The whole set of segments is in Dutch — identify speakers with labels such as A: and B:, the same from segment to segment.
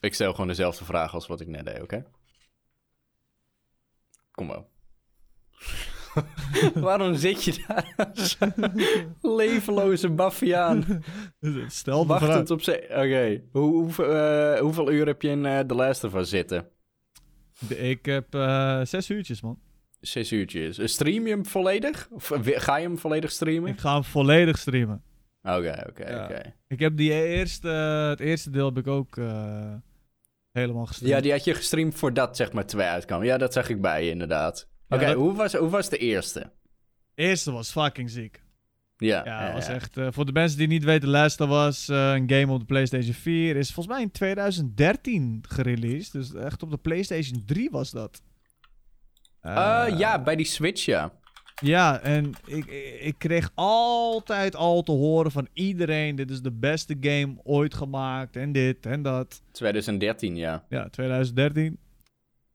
A: Ik stel gewoon dezelfde vraag als wat ik net deed, oké? Kom wel. Waarom zit je daar als levenloze baffiaan?
B: Stel de vraag.
A: Wachtend op ze. Oké. Hoe, hoeveel, hoeveel uur heb je in eh The Last of Us zitten?
B: De- Ik heb eh, zes uurtjes, man.
A: Zes uurtjes. Stream je hem volledig? Of ga je hem volledig streamen?
B: Ik ga hem volledig streamen.
A: Oké, oké,
B: Ja.
A: oké.
B: Ik heb die eerste, het eerste deel heb ik ook eh, helemaal gestreamd.
A: Ja, die had je gestreamd voordat zeg maar 2 uitkwam. Ja, dat zag ik bij je inderdaad.
B: Ja,
A: Oké,
B: dat-
A: hoe, was, hoe was de eerste?
B: De eerste was fucking ziek.
A: Ja,
B: Ja,
A: ja,
B: was
A: ja.
B: echt... eh, voor de mensen die niet weten, Last of Us, eh, een game op de PlayStation 4, is volgens mij in 2013 gereleased. Dus echt op de PlayStation 3 was dat.
A: Eh, ja, bij die Switch, ja.
B: Ja, en ik, ik kreeg altijd al te horen van iedereen: dit is de beste game ooit gemaakt. En dit en dat.
A: 2013, ja.
B: Ja, 2013.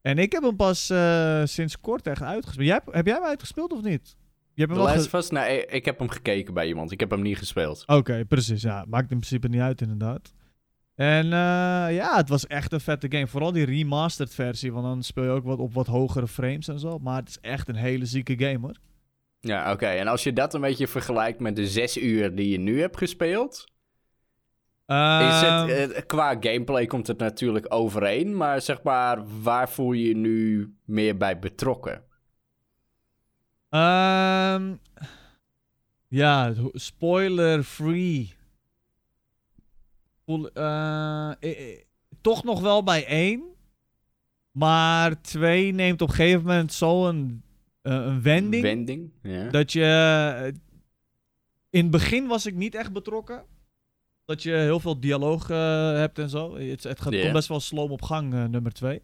B: En ik heb hem pas eh, sinds kort echt uitgespeeld. Jij, heb jij hem uitgespeeld of niet? Je hebt hem wel
A: Last Us, nee, ik- ik heb hem gekeken bij iemand. Ik heb hem niet gespeeld.
B: Oké, precies. Ja, maakt in principe niet uit, inderdaad. En eh, ja, het was echt een vette game. Vooral die remastered versie, want dan speel je ook wat op wat hogere frames en zo. Maar het is echt een hele zieke game hoor.
A: Ja, oké. En als je dat een beetje vergelijkt met de zes uur die je nu hebt gespeeld... Is
B: Ehm,
A: het, eh, qua gameplay komt het natuurlijk overeen, maar zeg maar, waar voel je je nu meer bij betrokken?
B: Ehm, ja, spoiler-free. Eh, eh, toch nog wel bij één. Maar twee neemt op een gegeven moment zo een, eh, een wending.
A: Wending? Ja.
B: Dat je. eh, In het begin was ik niet echt betrokken. Dat je heel veel dialoog eh, hebt en zo. Het, het gaat komt best wel sloom op gang, nummer twee.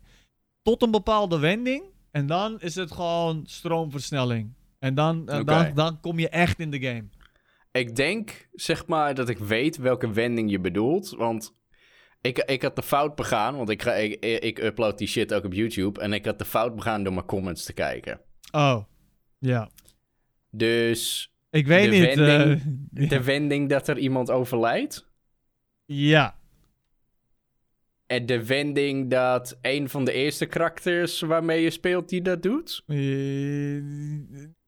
B: Tot een bepaalde wending. En dan is het gewoon stroomversnelling. En dan, dan, dan kom je echt in de game.
A: Ik denk, zeg maar, dat ik weet welke wending je bedoelt, want ik, ik had de fout begaan, want ik, ga, ik, ik upload die shit ook op YouTube, en ik had de fout begaan door mijn comments te kijken.
B: Oh, ja.
A: Dus
B: Ik weet
A: De
B: niet. eh,
A: wending- de wending dat er iemand overlijdt,
B: ja.
A: en de wending dat een van de eerste karakters waarmee je speelt die dat doet.
B: Eh,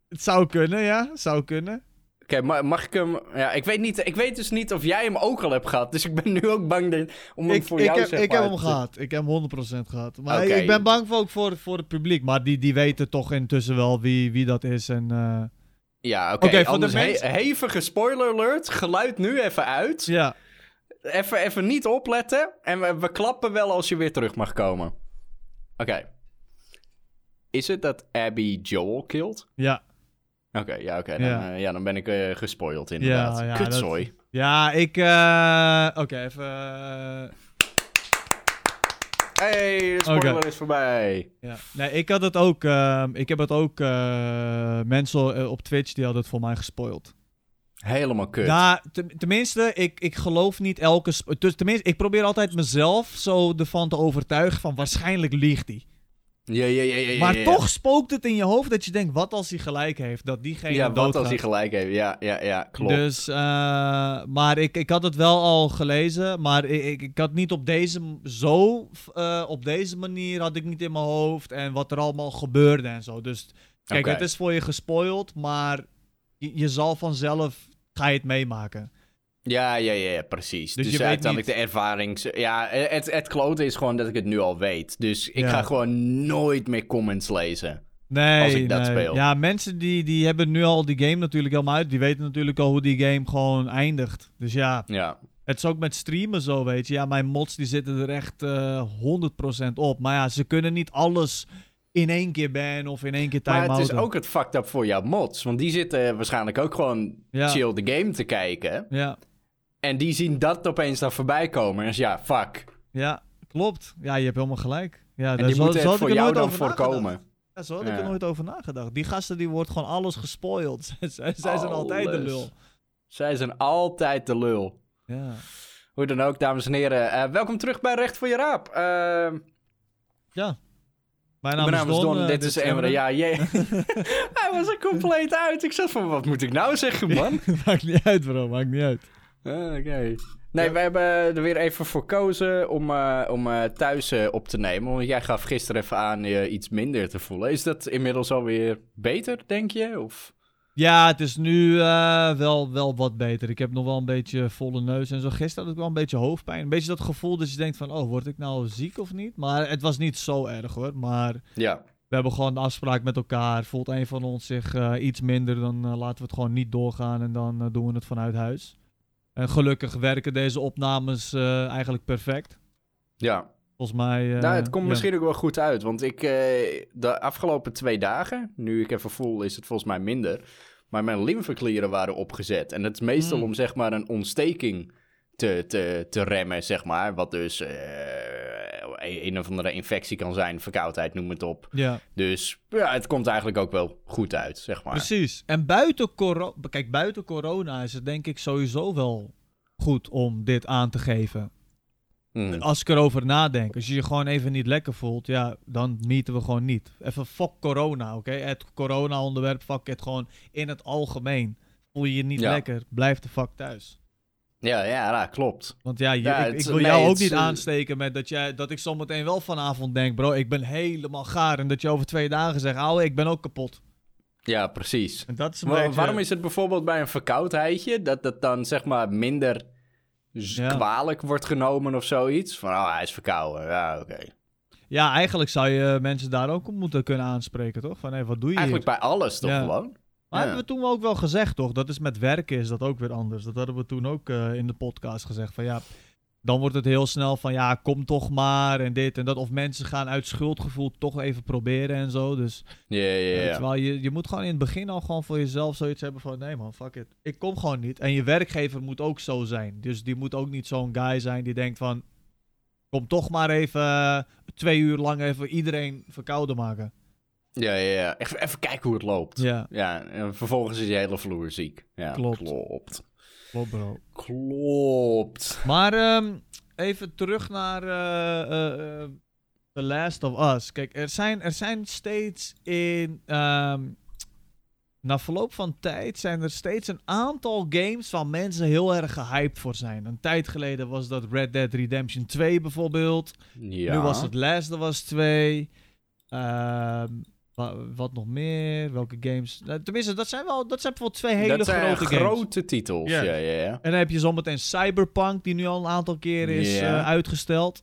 B: het zou kunnen, ja. Zou kunnen.
A: Oké, ma- mag ik hem... Ja, ik weet, niet, ik weet dus niet of jij hem ook al hebt gehad. Dus ik ben nu ook bang dat, om hem
B: Ik,
A: voor
B: ik,
A: jou
B: heb,
A: zeg
B: ik heb hem
A: te-
B: gehad. Ik heb hem 100% gehad. Maar ik ben bang voor, ook voor, voor het publiek. Maar die, die weten toch intussen wel wie, wie dat is. En, eh,
A: Ja, oké.
B: Oké, voor de
A: anders he-
B: mensen-
A: hevige spoiler alert. Geluid nu even uit.
B: ja.
A: Even, even niet opletten. En we, we klappen wel als je weer terug mag komen. Oké. Is het dat Abby Joel killt?
B: Ja.
A: Oké, ja, oké.
B: Ja.
A: eh, ja, dan ben ik eh, gespoild inderdaad.
B: Ja, ja,
A: Kutzooi.
B: Ja, ik... eh, Oké, even...
A: Hey, de spoiler is voorbij.
B: ja. Nee, ik had het ook... ehm, ik heb het ook... mensen op Twitch, die hadden het voor mij gespoild.
A: Helemaal kut.
B: Nou, ten- tenminste, ik, ik geloof niet elke... Dus tenminste, ik probeer altijd mezelf zo ervan te overtuigen van... Waarschijnlijk liegt hij.
A: Ja, ja, ja, ja,
B: Maar toch spookt het in je hoofd dat je denkt... Wat als hij gelijk heeft? Dat diegene
A: Ja, wat als hij gelijk heeft. Ja, ja, ja, klopt.
B: Dus, eh, maar ik, ik had het wel al gelezen, maar ik, ik, had niet op deze, zo, eh, op deze manier had ik niet in mijn hoofd en wat er allemaal gebeurde en zo. Dus kijk, het is voor je gespoild, maar je, je zal vanzelf, ga je het meemaken.
A: Ja, ja, ja, ja, precies.
B: Dus
A: Dus,
B: je weet niet-
A: de ervaring... Ja, het, het klote is gewoon dat ik het nu al weet. Dus ik
B: Ja.
A: ga gewoon nooit meer comments lezen.
B: Nee,
A: Als ik dat
B: nee.
A: speel.
B: Ja, mensen die, die hebben nu al die game natuurlijk helemaal uit. Die weten natuurlijk al hoe die game gewoon eindigt. Dus ja,
A: Ja,
B: Het is ook met streamen zo, weet je. Ja, mijn mods die zitten er echt eh 100% op. Maar ja, ze kunnen niet alles in één keer bannen of in één keer
A: maar het is ook het fucked up voor jouw mods. Want die zitten waarschijnlijk ook gewoon
B: Ja.
A: chill de game te kijken.
B: Ja,
A: En die zien dat opeens dan voorbij komen. Dus ja, fuck.
B: ja, klopt. Ja, je hebt helemaal gelijk. Ja,
A: En die
B: zo-
A: moeten
B: zo
A: het
B: had
A: voor jou dan
B: nagedacht.
A: voorkomen.
B: Ja, zo had ik
A: Ja.
B: er nooit over nagedacht. Die gasten, die wordt gewoon alles gespoild. Zij, zij zijn altijd de lul.
A: Zij zijn altijd de lul.
B: Ja.
A: Hoe dan ook, dames en heren. eh, welkom terug bij Recht voor je Raap. Eh,
B: ja. Mijn naam,
A: mijn naam is Don,
B: eh,
A: dit is Emre. Ja, jee. Hij was er compleet uit. Ik zat van, wat moet ik nou zeggen, man?
B: maakt niet uit, bro. Maakt niet uit.
A: Oké. Nee,
B: Ja.
A: we hebben er weer even voor gekozen om, eh, om eh, thuis eh, op te nemen. Want jij gaf gisteren even aan je iets minder te voelen. Is dat inmiddels alweer beter, denk je? Of...
B: Ja, het is nu eh, wel, wel wat beter. Ik heb nog wel een beetje volle neus en zo. Gisteren had ik wel een beetje hoofdpijn. Een beetje dat gevoel dat je denkt van, oh, word ik nou ziek of niet? Maar het was niet zo erg hoor. Maar
A: Ja,
B: we hebben gewoon de afspraak met elkaar. Voelt een van ons zich eh, iets minder, dan laten we het gewoon niet doorgaan en dan doen we het vanuit huis. En gelukkig werken deze opnames eh, eigenlijk perfect.
A: ja.
B: Volgens mij. eh,
A: nou, het komt
B: ja.
A: misschien ook wel goed uit. Want ik, eh, de afgelopen twee dagen, nu ik even voel, is het volgens mij minder. Maar mijn lymfeklieren waren opgezet. En dat is meestal
B: Hmm.
A: om zeg maar een ontsteking te, te, te remmen, zeg maar. Wat dus een of andere infectie kan zijn, verkoudheid, noem het op.
B: Ja.
A: Dus ja, het komt eigenlijk ook wel goed uit, zeg maar.
B: Precies. En buiten, coro Kijk, buiten corona is het denk ik sowieso wel goed om dit aan te geven.
A: Hmm.
B: Als ik erover nadenk. Als je je gewoon even niet lekker voelt, ja, dan meeten we gewoon niet. Even fuck corona, oké? Het corona-onderwerp, fuck het gewoon in het algemeen. Voel je je niet
A: Ja.
B: lekker, blijf de fuck thuis.
A: Ja, ja, ja, klopt.
B: Want ja, je-
A: Ja,
B: ik, ik wil
A: nee,
B: jou ook niet
A: eh,
B: aansteken met dat, jij, dat ik zometeen wel vanavond denk, bro, ik ben helemaal gaar. En dat je over twee dagen zegt, ouwe, ik ben ook kapot.
A: Ja, precies.
B: En dat is een
A: Maar
B: beetje...
A: waarom is het bijvoorbeeld bij een verkoudheidje dat dat dan zeg maar minder
B: Ja.
A: kwalijk wordt genomen of zoiets? Van, oh, hij is verkouden. Ja, oké.
B: Ja, eigenlijk zou je mensen daar ook op moeten kunnen aanspreken, toch? Van, hé, wat doe je
A: Eigenlijk
B: hier?
A: bij alles toch
B: Ja.
A: gewoon?
B: Maar
A: Ja.
B: hebben we toen ook wel gezegd, toch? Dat is met werken is dat ook weer anders. Dat hadden we toen ook eh, in de podcast gezegd. Van ja, dan wordt het heel snel van ja, kom toch maar en dit en dat. Of mensen gaan uit schuldgevoel toch even proberen en zo. Dus
A: Ja, ja, ja.
B: terwijl je, je moet gewoon in het begin al gewoon voor jezelf zoiets hebben van nee man, fuck it. Ik kom gewoon niet. En je werkgever moet ook zo zijn. Dus die moet ook niet zo'n guy zijn die denkt van kom toch maar even twee uur lang even iedereen verkouden maken.
A: Ja, ja, ja. Even, even kijken hoe het loopt.
B: Ja,
A: Ja, en vervolgens is je hele vloer ziek. Ja,
B: Klopt.
A: Klopt.
B: klopt bro.
A: Klopt.
B: Maar ehm, even terug naar eh, The Last of Us. Kijk, er zijn, er zijn steeds in. ehm, na verloop van tijd zijn er steeds een aantal games waar mensen heel erg gehyped voor zijn. Een tijd geleden was dat Red Dead Redemption 2 bijvoorbeeld.
A: Ja.
B: Nu was het Last of Us 2. Ehm, wat nog meer? Welke games? Nou, tenminste, dat zijn wel dat zijn bijvoorbeeld twee hele
A: dat zijn
B: grote games.
A: grote titels.
B: Ja.
A: Ja, ja, ja.
B: En dan heb je zometeen Cyberpunk, die nu al een aantal keren is eh, uitgesteld.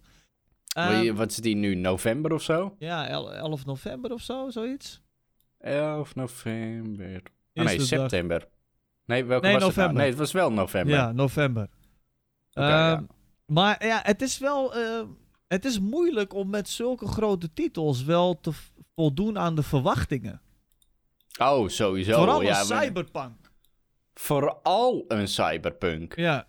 B: Ehm,
A: je- wat is die nu? November of zo?
B: ja, el- 11 november of zo, zoiets.
A: 11 november. Oh, nee,
B: dag.
A: september. Nee, welke
B: Nee,
A: was het nou? Nee, het was wel november.
B: Ja, november. Ehm,
A: ja.
B: Maar ja, het is wel... eh, het is moeilijk om met zulke grote titels wel te voldoen aan de verwachtingen.
A: Oh, sowieso.
B: Vooral
A: ja,
B: een
A: maar-
B: Cyberpunk.
A: Vooral een cyberpunk.
B: Ja,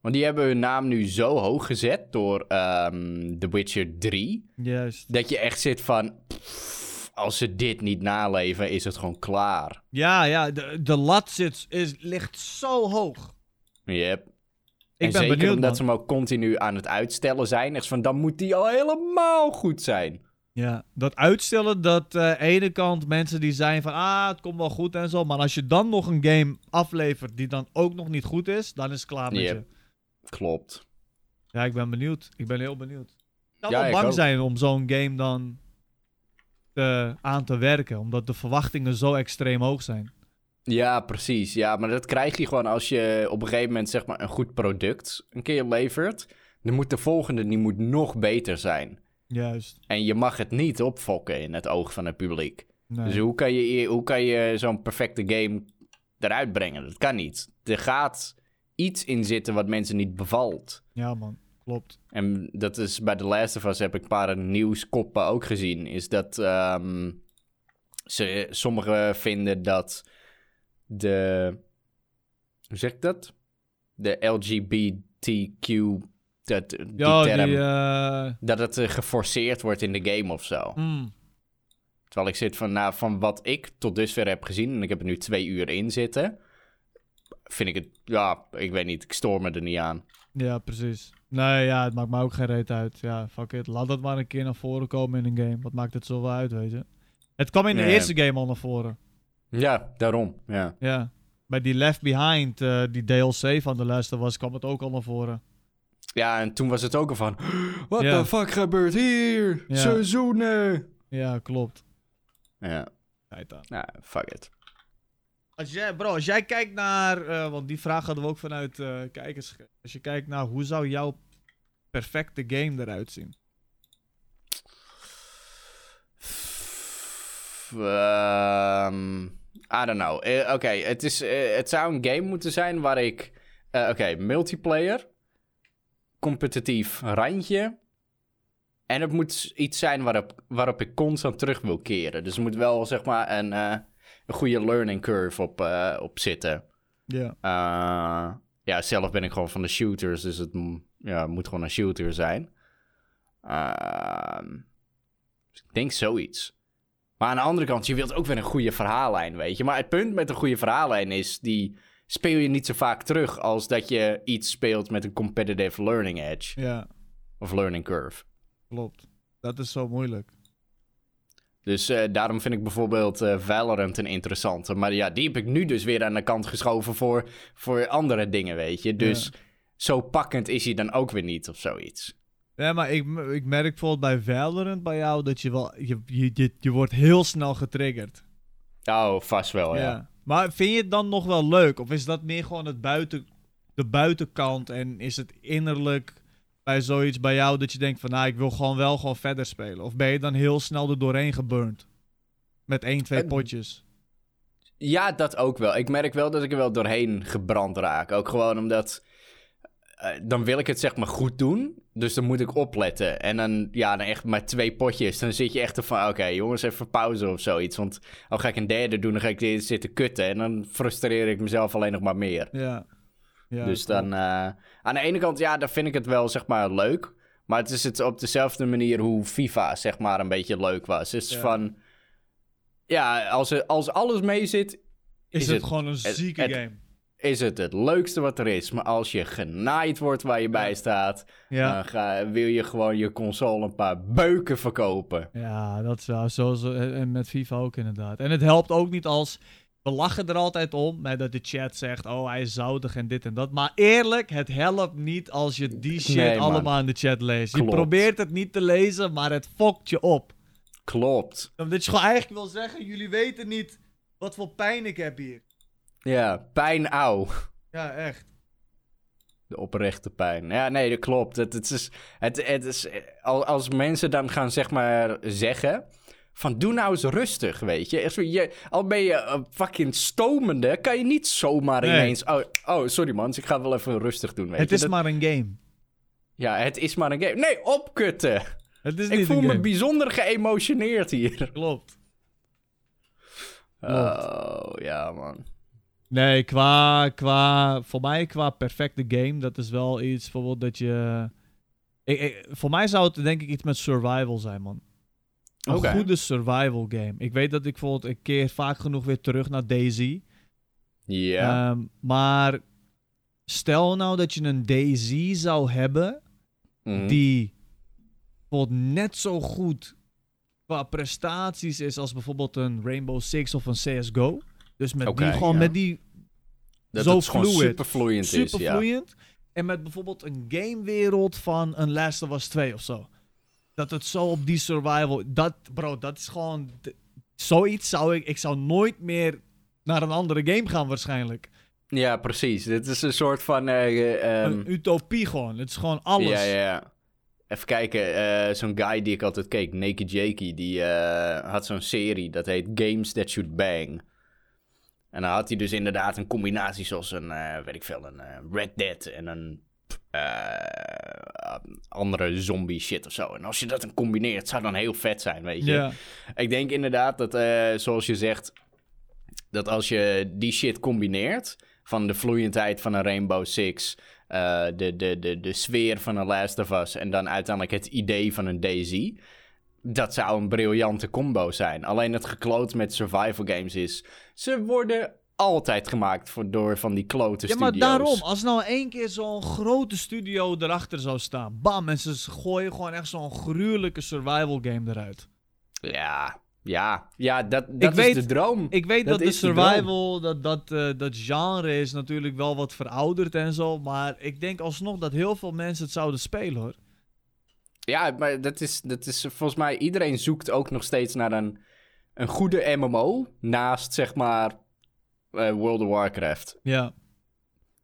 A: Want die hebben hun naam nu zo hoog gezet door ehm The Witcher 3.
B: juist.
A: Dat je echt zit van... pff, als ze dit niet naleven, is het gewoon klaar.
B: Ja, ja, de, de lat zit, is, ligt zo hoog.
A: Yep.
B: Ik
A: en
B: ben
A: zeker
B: benieuwd,
A: omdat
B: man.
A: ze hem ook continu aan het uitstellen zijn. Echt van, dan moet die al helemaal goed zijn.
B: Ja, dat uitstellen, dat eh ene kant mensen die zijn van, ah, het komt wel goed en zo. Maar als je dan nog een game aflevert die dan ook nog niet goed is, dan is het klaar met
A: Yep.
B: je.
A: Klopt.
B: Ja, ik ben benieuwd. Ik ben heel benieuwd. Zou
A: Ja,
B: bang
A: ook.
B: zijn om zo'n game dan te, aan te werken, omdat de verwachtingen zo extreem hoog zijn.
A: Ja, precies. Ja, maar dat krijg je gewoon als je op een gegeven moment zeg maar een goed product een keer levert. Dan moet de volgende, die moet nog beter zijn.
B: Juist.
A: En je mag het niet opfokken in het oog van het publiek.
B: Nee.
A: Dus hoe kan je, hoe kan je zo'n perfecte game eruit brengen? Dat kan niet. Er gaat iets in zitten wat mensen niet bevalt.
B: Ja, man. Klopt.
A: En dat is bij The Last of Us heb ik een paar nieuwskoppen ook gezien. Is dat ehm, ze, sommigen vinden dat de. Hoe zeg ik dat? De LGBTQ. Dat, die
B: Ja,
A: term.
B: die... eh,
A: Dat het eh, geforceerd wordt in de game of zo.
B: mm,
A: Terwijl ik zit van, nou, van wat ik tot dusver heb gezien. En ik heb er nu twee uur in zitten. Vind ik het. Ja, ik weet niet. Ik stoor me er niet aan.
B: ja, precies. Nee, ja, het maakt me ook geen reet uit. Ja, fuck it. Laat dat maar een keer naar voren komen in een game. Wat maakt het zo wel uit, weet je? Het kwam in de
A: Nee.
B: eerste game al naar voren.
A: Ja, daarom. Ja.
B: Ja. Bij die Left Behind, eh, die DLC van Last of Us, kwam het ook al naar voren.
A: Ja, en toen was het ook al van... What
B: Ja.
A: the fuck gebeurt hier?
B: Ja.
A: Seizoenen!
B: Ja, klopt.
A: Ja, nou, fuck it.
B: Als jij, bro, als jij kijkt naar, eh, want die vraag hadden we ook vanuit eh, kijkers. Als je kijkt naar hoe zou jouw perfecte game eruit zien?
A: Ehm, I don't know. Eh, Oké, het is, het zou een game moeten zijn waar ik... eh, Oké, multiplayer. Competitief randje. En het moet iets zijn waarop, waarop ik constant terug wil keren. Dus er moet wel, zeg maar, een, eh, een goede learning curve op, eh, op zitten.
B: Ja.
A: Eh, ja, zelf ben ik gewoon van de shooters, dus het ja, moet gewoon een shooter zijn. Ehm, dus ik denk zoiets. Maar aan de andere kant, je wilt ook weer een goede verhaallijn, weet je. Maar het punt met een goede verhaallijn is, die speel je niet zo vaak terug als dat je iets speelt met een competitive learning edge.
B: Ja,
A: Of learning curve.
B: klopt. Dat is zo moeilijk.
A: Dus eh, daarom vind ik bijvoorbeeld eh, Valorant een interessante. Maar ja, die heb ik nu dus weer aan de kant geschoven voor, voor andere dingen, weet je. Dus
B: Ja.
A: zo pakkend is hij dan ook weer niet of zoiets.
B: Ja, maar ik, ik merk bijvoorbeeld bij Valorant bij jou dat je wel, je, je, je, je wordt heel snel getriggerd.
A: Oh, vast wel, ja.
B: ja. Maar vind je het dan nog wel leuk? Of is dat meer gewoon het buiten, de buitenkant en is het innerlijk bij zoiets bij jou dat je denkt van, nou, ik wil gewoon wel gewoon verder spelen? Of ben je dan heel snel er doorheen geburnt? Met één, twee potjes.
A: Ja, dat ook wel. Ik merk wel dat ik er wel doorheen gebrand raak. Ook gewoon omdat... eh, dan wil ik het zeg maar goed doen. Dus dan moet ik opletten. En dan, ja, dan echt maar twee potjes. Dan zit je echt van, oké, jongens, even pauze of zoiets. Want al ga ik een derde doen, dan ga ik zitten kutten. En dan frustreer ik mezelf alleen nog maar meer.
B: Ja. ja
A: dus dan, eh, aan de ene kant, ja, dan vind ik het wel, zeg maar, leuk. Maar het is het op dezelfde manier hoe FIFA, zeg maar, een beetje leuk was. Dus
B: Ja.
A: van, ja, als, er, als alles mee zit,
B: Is,
A: is
B: het,
A: het-
B: gewoon een zieke
A: het-
B: game.
A: Is het het leukste wat er is. Maar als je genaaid wordt waar je bij staat,
B: Ja.
A: dan ga, wil je gewoon je console een paar beuken verkopen.
B: Ja, dat is wel zo, zo. En met FIFA ook inderdaad. En het helpt ook niet als. We lachen er altijd om, met dat de chat zegt: Oh, hij is zoudig en dit en dat. Maar eerlijk, het helpt niet als je die shit
A: Nee,
B: allemaal in de chat leest. Je probeert het niet te lezen, maar het fokt je op.
A: Klopt.
B: Omdat je gewoon eigenlijk wil zeggen: Jullie weten niet wat voor pijn ik heb hier.
A: Ja, pijn auw.
B: Ja, echt.
A: De oprechte pijn. Ja, nee, dat klopt. Het, het is, het, het is, al- als mensen dan gaan zeg maar zeggen... Van doe nou eens rustig, weet je. Echt zo, je al ben je een fucking stomende, kan je niet zomaar
B: Nee.
A: ineens... Oh, oh, sorry man, ik ga wel even rustig doen, weet
B: Het
A: je.
B: is
A: Dat-
B: maar een game.
A: Ja, het is maar een game. Nee, opkutten.
B: Het is
A: Ik
B: niet
A: voel me bijzonder geëmotioneerd hier.
B: Klopt.
A: Oh, ja man.
B: Nee, qua, qua, voor mij qua perfecte game, dat is wel iets bijvoorbeeld dat je... Ik, ik- voor mij zou het denk ik iets met survival zijn, man. Een goede survival game. Ik weet dat ik bijvoorbeeld een keer vaak genoeg weer terug naar Daisy.
A: Ja.
B: Ehm, maar stel nou dat je een Daisy zou hebben
A: Mhm.
B: die bijvoorbeeld net zo goed qua prestaties is als bijvoorbeeld een Rainbow Six of een CSGO. Dus met die gewoon
A: ja.
B: met die
A: dat
B: zo
A: het
B: fluid.
A: super vloeiend is,
B: super
A: ja.
B: vloeiend. En met bijvoorbeeld een gamewereld van een Last of Us 2 of zo. Dat het zo op die survival... Dat, bro, dat is gewoon... Zoiets zou ik... Ik zou nooit meer naar een andere game gaan waarschijnlijk.
A: Ja, precies. Dit is een soort van... eh, ehm,
B: een utopie gewoon. Het is gewoon alles.
A: Ja, ja, ja. Even kijken, eh, zo'n guy die ik altijd keek, Naked Jakey, die eh, had zo'n serie dat heet Games That Should Bang. En dan had hij dus inderdaad een combinatie zoals een, eh, weet ik veel, een eh, Red Dead en een eh, andere zombie shit of zo. En als je dat dan combineert, zou dan heel vet zijn, weet je. Ik denk inderdaad dat, zoals je zegt, dat als je die shit combineert, van de vloeiendheid van een Rainbow Six, de, de, de, de sfeer van een Last of Us en dan uiteindelijk het idee van een DayZ, dat zou een briljante combo zijn. Alleen het gekloot met survival games is, ze worden altijd gemaakt voor, door van die klote
B: Ja, maar
A: studio's.
B: daarom, als nou één keer zo'n grote studio erachter zou staan, bam, en ze gooien gewoon echt zo'n gruwelijke survival game eruit.
A: Ja, Ja, ja dat, dat is de droom.
B: Ik weet
A: Dat
B: dat, de survival, dat, dat, eh, dat genre is natuurlijk wel wat verouderd en zo. Maar ik denk alsnog dat heel veel mensen het zouden spelen hoor.
A: Ja, maar dat is, dat is volgens mij... Iedereen zoekt ook nog steeds naar een, een goede MMO... naast, zeg maar, eh, World of Warcraft.
B: Ja.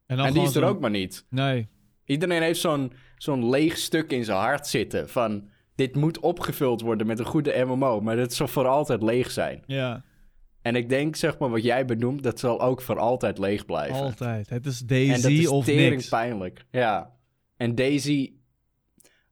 B: En,
A: die is er
B: zo-
A: ook maar niet.
B: Nee.
A: Iedereen heeft zo'n zo'n leeg stuk in zijn hart zitten van... Dit moet opgevuld worden met een goede MMO, maar dat zal voor altijd leeg zijn.
B: Ja,
A: En ik denk, zeg maar, wat jij benoemt, dat zal ook voor altijd leeg blijven.
B: altijd. Het is
A: en dat
B: Daisy
A: is
B: of
A: tering
B: niks.
A: pijnlijk. Ja. En Daisy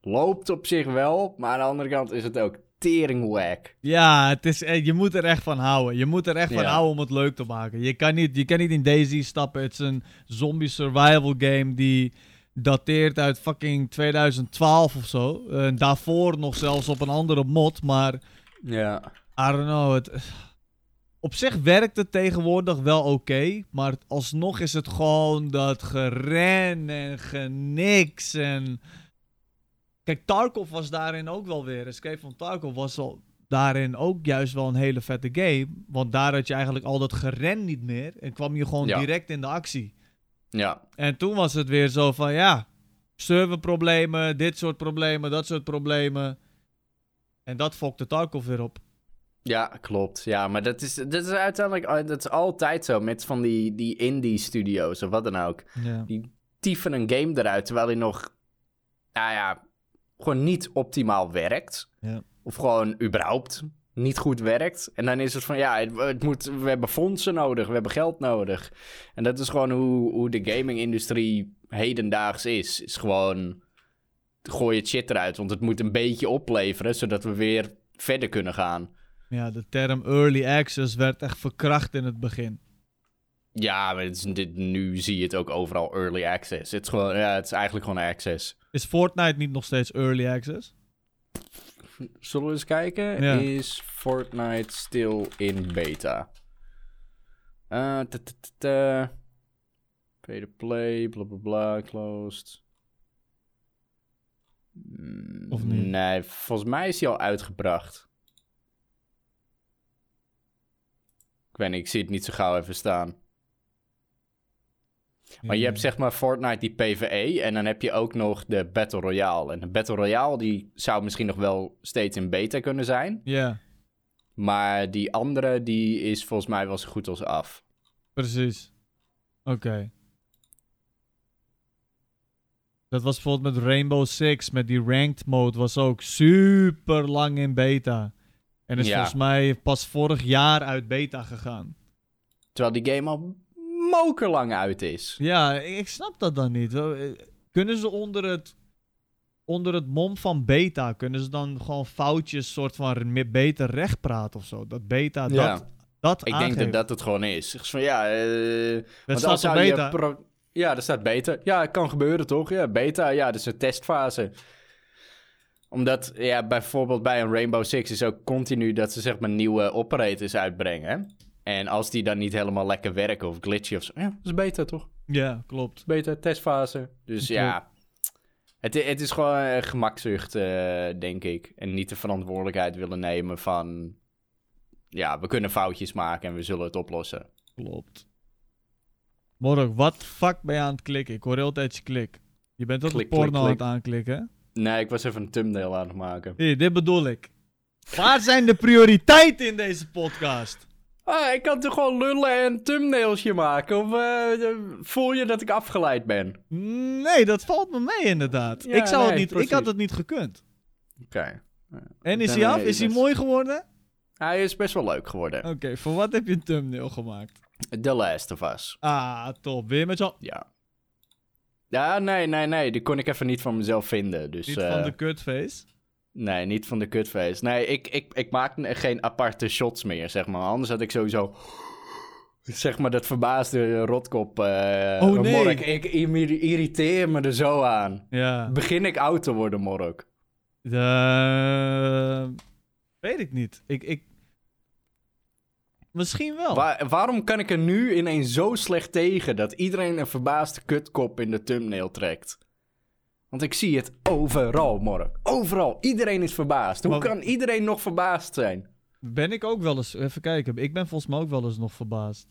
A: loopt op zich wel, maar aan de andere kant is het ook tering whack.
B: Ja, het is, eh, je moet er echt van houden. Je moet er echt van
A: Ja.
B: houden om het leuk te maken. Je kan niet, je kan niet in Daisy stappen. Het is een zombie survival game die dateert uit fucking 2012 of zo. En daarvoor nog zelfs op een andere mod, maar
A: Ja.
B: I don't know. Het, op zich werkt het tegenwoordig wel oké, maar alsnog is het gewoon dat geren en geniks en... Kijk, Tarkov was daarin ook wel weer. Escape from Tarkov was al daarin ook juist wel een hele vette game. Want daar had je eigenlijk al dat geren niet meer en kwam je gewoon
A: Ja.
B: direct in de actie.
A: Ja.
B: En toen was het weer zo van, ja, serverproblemen, dit soort problemen, dat soort problemen. En dat fokte Tarkov weer op.
A: Ja, klopt. Ja, maar dat is, dat is uiteindelijk dat is altijd zo met van die, die indie studio's of wat dan ook.
B: Ja.
A: Die tyfen een game eruit terwijl die nog, nou ja, gewoon niet optimaal werkt.
B: Ja.
A: Of gewoon überhaupt niet goed werkt. En dan is het van, ja, het, het moet, we hebben fondsen nodig, we hebben geld nodig. En dat is gewoon hoe, hoe de gaming-industrie hedendaags is. Is gewoon, gooi het shit eruit, want het moet een beetje opleveren, zodat we weer verder kunnen gaan.
B: Ja, de term early access werd echt verkracht in het begin.
A: Ja, maar het is, dit, nu zie je het ook overal early access. Het is, gewoon, ja, het is eigenlijk gewoon access.
B: Is Fortnite niet nog steeds early access?
A: Zullen we eens kijken?
B: Ja.
A: Is Fortnite still in beta? Eh, t- Pay to play, bla bla bla, closed.
B: Of niet?
A: Nee, volgens mij is hij al uitgebracht. Ik weet niet, ik zie het niet zo gauw even staan. Maar je hebt zeg maar Fortnite die PvE en dan heb je ook nog de Battle Royale. En de Battle Royale die zou misschien nog wel steeds in beta kunnen zijn.
B: Ja,
A: Maar die andere die is volgens mij wel zo goed als af.
B: precies. Oké. Dat was bijvoorbeeld met Rainbow Six, met die ranked mode, was ook super lang in beta. En is
A: Ja.
B: volgens mij pas vorig jaar uit beta gegaan.
A: Terwijl die game al mokerlang uit is.
B: Ja, ik snap dat dan niet. Eh, Kunnen ze onder het, onder het mom van beta, kunnen ze dan gewoon foutjes soort van meer beter recht praten of zo? Dat beta
A: Ja.
B: dat, dat
A: Ik denk dat dat het gewoon is. Van ja, eh
B: Het
A: want
B: staat
A: als zou
B: beta.
A: Ja, er staat beta. Ja, het kan gebeuren toch? Ja, beta, ja, dat is een testfase. Omdat, ja, bijvoorbeeld bij een Rainbow Six is ook continu dat ze zeg maar nieuwe operators uitbrengen. En als die dan niet helemaal lekker werken of glitchy of zo, ja, dat is beta toch?
B: Ja, klopt.
A: Beta, testfase. Dus
B: Klopt.
A: ja, het, het is gewoon gemakzucht, eh, denk ik. En niet de verantwoordelijkheid willen nemen van... Ja, we kunnen foutjes maken en we zullen het oplossen.
B: Klopt. Morok, wat fuck ben je aan het klikken? Ik hoor heel tijd je klik. Je bent ook de
A: Klik, klik,
B: porno aan het aanklikken?
A: Nee, ik was even een thumbnail aan het maken.
B: Hier, dit bedoel ik. Waar zijn de prioriteiten in deze podcast?
A: Ah, ik kan toch gewoon lullen en thumbnailsje maken? Of eh, voel je dat ik afgeleid ben?
B: Nee, dat valt me mee inderdaad.
A: Ja,
B: ik, zou het niet, ik had het niet gekund.
A: Oké.
B: En is hij
A: er
B: af? Is hij mooi geworden?
A: Hij is best wel leuk geworden.
B: Oké, voor wat heb je een thumbnail gemaakt?
A: The Last of Us.
B: Ah, top. Weer met zo...
A: Ja. Ja, nee, nee, nee. Die kon ik even niet van mezelf vinden. Dus,
B: Niet
A: eh,
B: van de kutface.
A: Nee, niet van de kutface. Nee, ik, ik, ik maak geen aparte shots meer, zeg maar. Anders had ik sowieso... Zeg maar dat verbaasde rotkop. eh
B: Oh, nee.
A: Mork, ik irri- irriteer me er zo aan.
B: Ja.
A: Begin ik oud te worden, Mork?
B: De... Weet ik niet. Ik, ik... Misschien wel.
A: Waar- waarom kan ik er nu ineens zo slecht tegen dat iedereen een verbaasde kutkop in de thumbnail trekt? Want ik zie het overal, Mork. Overal. Iedereen is verbaasd. Hoe
B: Maar-
A: kan iedereen nog verbaasd zijn?
B: Ben ik ook wel eens, even kijken. Ik ben volgens mij ook wel eens nog verbaasd.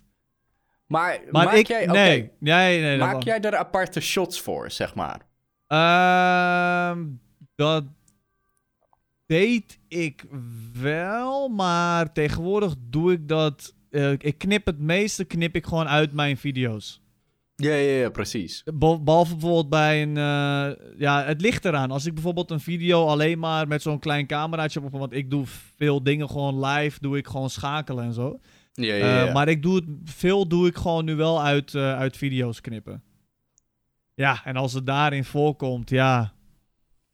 A: Maar,
B: Maar
A: maak
B: ik,
A: jij,
B: nee, nee, nee.
A: maak jij er aparte shots voor, zeg maar?
B: Ehm, dat deed ik wel, maar tegenwoordig doe ik dat. eh, ik knip het meeste knip ik gewoon uit mijn video's.
A: Ja, ja, ja, precies.
B: Be- Behalve bijvoorbeeld bij een. eh, ja, het ligt eraan. Als ik bijvoorbeeld een video alleen maar met zo'n klein cameraatje op. Want ik doe veel dingen gewoon live. Doe ik gewoon schakelen en zo.
A: Ja,
B: Eh,
A: ja, ja.
B: maar ik doe het. Veel doe ik gewoon nu wel uit, eh, uit video's knippen. Ja, en als het daarin voorkomt, ja.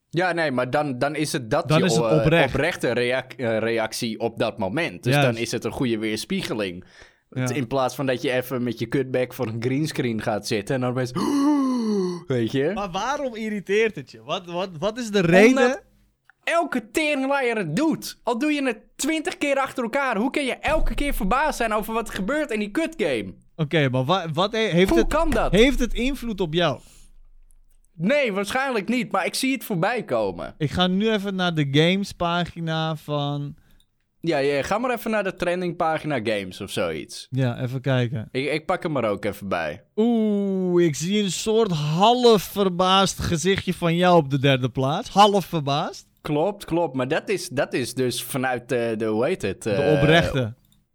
A: Ja, nee, maar dan, dan is het dat
B: Dan
A: je
B: is het
A: eh,
B: oprecht.
A: oprechte reac- eh, reactie op dat moment. Dus
B: Juist.
A: dan is het een goede weerspiegeling.
B: Ja.
A: In plaats van dat je even met je cutback voor een greenscreen gaat zitten en dan ben je... Weet je?
B: Maar waarom irriteert het je? Wat, wat, wat is de reden?
A: Omdat elke teringlaaier het doet. Al doe je het twintig keer achter elkaar. Hoe kun je elke keer verbaasd zijn over wat er gebeurt in die kutgame?
B: Oké, maar wa- wat he- heeft,
A: Hoe
B: het,
A: kan dat?
B: heeft het invloed op jou?
A: Nee, waarschijnlijk niet. Maar ik zie het voorbij komen.
B: Ik ga nu even naar de games pagina van...
A: Ja, ja ga maar even naar de trendingpagina games of zoiets.
B: Ja, even kijken.
A: Ik, ik pak hem er ook even bij.
B: Oeh, ik zie een soort half verbaasd gezichtje van jou op de derde plaats. Half verbaasd.
A: Klopt, klopt. Maar dat is, dat is dus vanuit de, de hoe heet het?
B: De
A: eh,
B: oprechte.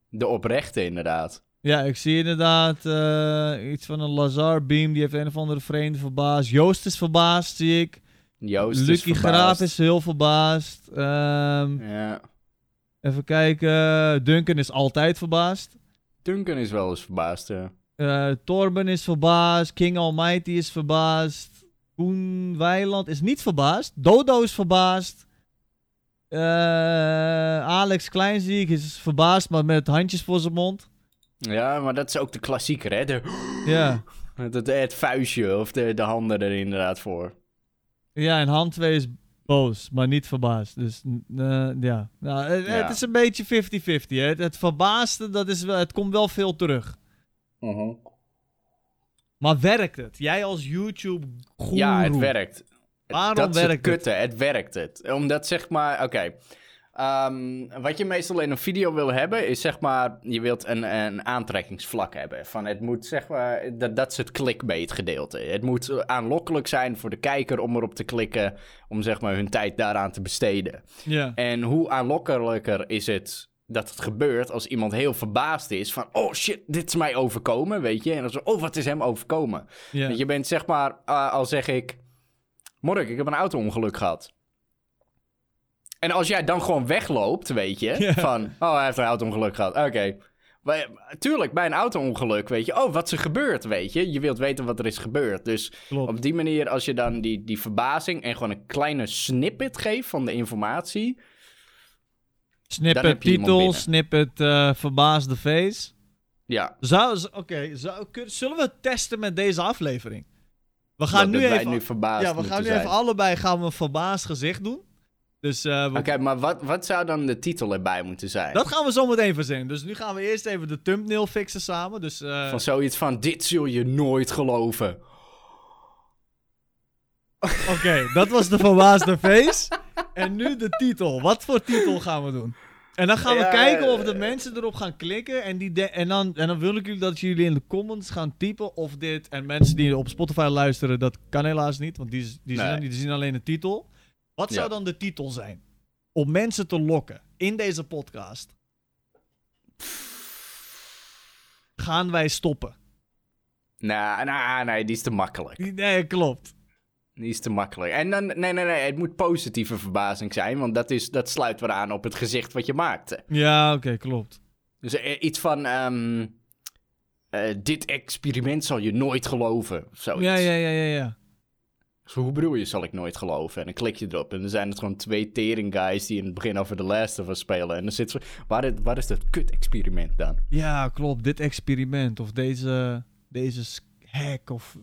A: De oprechte, inderdaad.
B: Ja, ik zie inderdaad eh, iets van een Lazar Beam. Die heeft een of andere vreemde verbaasd. Joost is verbaasd, zie ik.
A: Joost is
B: Lucky
A: verbaasd.
B: Graaf is heel verbaasd. Ehm,
A: Ja.
B: Even kijken. Duncan is altijd verbaasd.
A: Duncan is wel eens verbaasd, ja.
B: Eh, Torben is verbaasd. King Almighty is verbaasd. Koen Weiland is niet verbaasd. Dodo is verbaasd. Eh, Alex Kleinziek is verbaasd, maar met handjes voor zijn mond.
A: Ja, maar dat is ook de klassieker, hè? De,
B: Ja.
A: het, het, het vuistje of de, de handen er inderdaad voor.
B: Ja, en hand 2 is boos, maar niet verbaasd. Dus ja. Nou, het,
A: Ja.
B: het is een beetje 50-50. hè. Het, het verbaasde, dat is wel, het komt wel veel terug. Maar werkt het? Jij als YouTube-goeroe.
A: Ja, het werkt.
B: Waarom
A: dat
B: werkt het?
A: kutte, het werkt het. Omdat zeg maar, oké. Ehm, wat je meestal in een video wil hebben, is zeg maar, je wilt een, een aantrekkingsvlak hebben. Van het moet zeg maar, dat, dat is het clickbait gedeelte. Het moet aanlokkelijk zijn voor de kijker om erop te klikken, om zeg maar hun tijd daaraan te besteden.
B: Ja.
A: En hoe aanlokkelijker is het dat het gebeurt als iemand heel verbaasd is van, oh shit, dit is mij overkomen, weet je. En dan zo, oh, wat is hem overkomen? Want je bent zeg maar, uh, al zeg ik, Mork, ik heb een auto-ongeluk gehad. En als jij dan gewoon wegloopt, weet je,
B: Ja.
A: van, oh, hij heeft een auto-ongeluk gehad. Oké. Maar, Tuurlijk, bij een auto-ongeluk, weet je, oh, wat is er gebeurd, weet je. Je wilt weten wat er is gebeurd. Dus
B: Klopt.
A: op die manier, als je dan die, die verbazing en gewoon een kleine snippet geeft van de informatie.
B: Snippet titel, snippet eh, verbaasde face.
A: Ja,
B: Zou, Oké, zullen we het testen met deze aflevering? We gaan
A: dat
B: nu even...
A: nu
B: ja, we gaan nu even allebei gaan we een verbaasd gezicht doen. Dus eh,
A: Oké, maar wat, wat zou dan de titel erbij moeten zijn?
B: dat gaan we zo meteen verzinnen. Dus nu gaan we eerst even de thumbnail fixen samen. Dus eh,
A: Van zoiets van, dit zul je nooit geloven.
B: oké, dat was de verbaasde face. En nu de titel. Wat voor titel gaan we doen? En dan gaan we
A: Ja,
B: kijken
A: eh,
B: of de mensen erop gaan klikken. En, die de- en, dan, en dan wil ik jullie dat jullie in de comments gaan typen of dit. En mensen die op Spotify luisteren, dat kan helaas niet. Want die, die,
A: Nee.
B: zien, die zien alleen de titel. Wat zou
A: Ja.
B: dan de titel zijn? Om mensen te lokken in deze podcast. Gaan wij stoppen?
A: Nou, nou, nee, die is te makkelijk.
B: Nee, klopt.
A: Die is te makkelijk. En dan, nee, nee, nee, het moet positieve verbazing zijn, want dat, is, dat sluit weer aan op het gezicht wat je maakte.
B: Ja, oké, klopt.
A: Dus eh, iets van, ehm, eh, dit experiment zal je nooit geloven, of zoiets.
B: Ja, ja, ja, ja, ja.
A: Zo, hoe bedoel je, zal ik nooit geloven? En dan klik je erop en dan zijn het gewoon twee tering guys die in het begin over The Last of Us spelen. En dan zit zo, waar, is- waar is dat kut-experiment dan?
B: Ja, klopt. Dit experiment of deze, deze hack of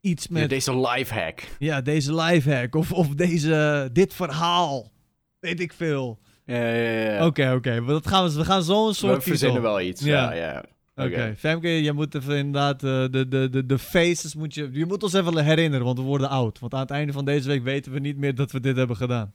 B: iets
A: Ja,
B: met...
A: deze lifehack.
B: Ja, deze lifehack of, of deze, dit verhaal. Weet ik veel.
A: Ja, ja, ja.
B: Oké, oké. maar dat gaan we, we gaan zo'n soort
A: We verzinnen
B: titel.
A: wel iets.
B: Ja.
A: Ja, ja.
B: Oké. Femke, je moet even inderdaad eh, de, de, de, de faces moet je... Je moet ons even herinneren, want we worden oud. Want aan het einde van deze week weten we niet meer dat we dit hebben gedaan.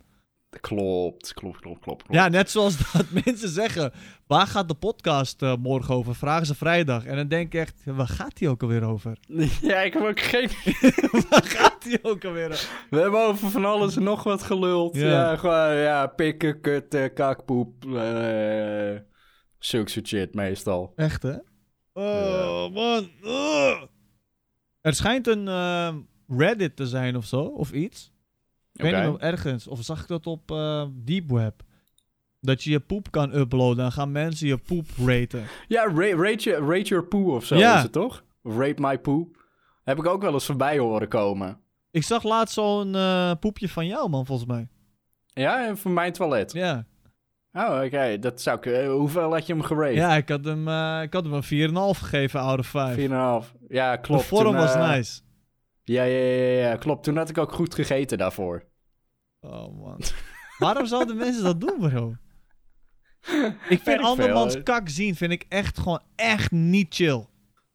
A: Klopt, klopt, klopt, klopt. klopt.
B: Ja, net zoals dat mensen zeggen, waar gaat de podcast eh, morgen over? Vragen ze vrijdag. En dan denk ik echt, waar gaat die ook alweer over?
A: Ja, ik heb ook geen...
B: waar gaat die ook alweer over?
A: We hebben over van alles en nog wat geluld.
B: Ja.
A: Ja, gewoon, ja, pikken, kutten, kakpoep. eh zulke soort shit meestal.
B: Echt, hè? Oh, man. Ugh. Er schijnt een eh, Reddit te zijn of zo, of iets. Ik weet niet of ergens, of zag ik dat op eh Deep Web? Dat je je poep kan uploaden en gaan mensen je poep raten.
A: Ja, ra- rate, your- rate your poo of zo
B: Ja.
A: is het toch? Rate my poo. Heb ik ook wel eens voorbij horen komen.
B: Ik zag laatst zo'n eh, poepje van jou, man, volgens mij.
A: Ja, en voor mijn toilet.
B: Ja,
A: Oh, oké. Dat zou ik... eh, hoeveel had je hem gerate?
B: ja ik, had hem, eh, ik had hem een 4,5 gegeven out of 5.
A: 4,5. Ja, klopt.
B: De vorm
A: Toen,
B: was
A: eh,
B: nice.
A: Ja, ja, ja, ja, klopt. Toen had ik ook goed gegeten daarvoor.
B: Oh, man. Waarom zouden mensen dat doen, bro? Ik vind andermans
A: veel.
B: kak zien, vind ik echt gewoon echt niet chill.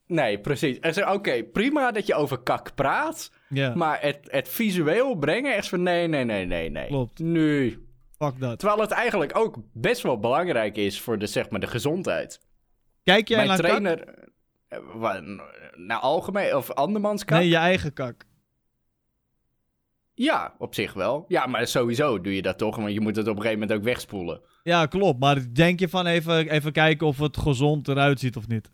A: Nee, precies. Oké, prima dat je over kak praat.
B: Ja,
A: Maar het, het visueel brengen is van nee, nee, nee, nee, nee.
B: Klopt.
A: Nu.
B: Fuck dat.
A: Terwijl het eigenlijk ook best wel belangrijk is voor de, zeg maar, de gezondheid.
B: Kijk jij
A: Mijn
B: naar
A: trainer... Nou, algemeen, of andermans kak?
B: Nee, je eigen kak.
A: Ja, op zich wel. Ja, maar sowieso doe je dat toch, want je moet het op een gegeven moment ook wegspoelen.
B: Ja, klopt. Maar denk je van even, even kijken of het gezond eruit ziet of niet?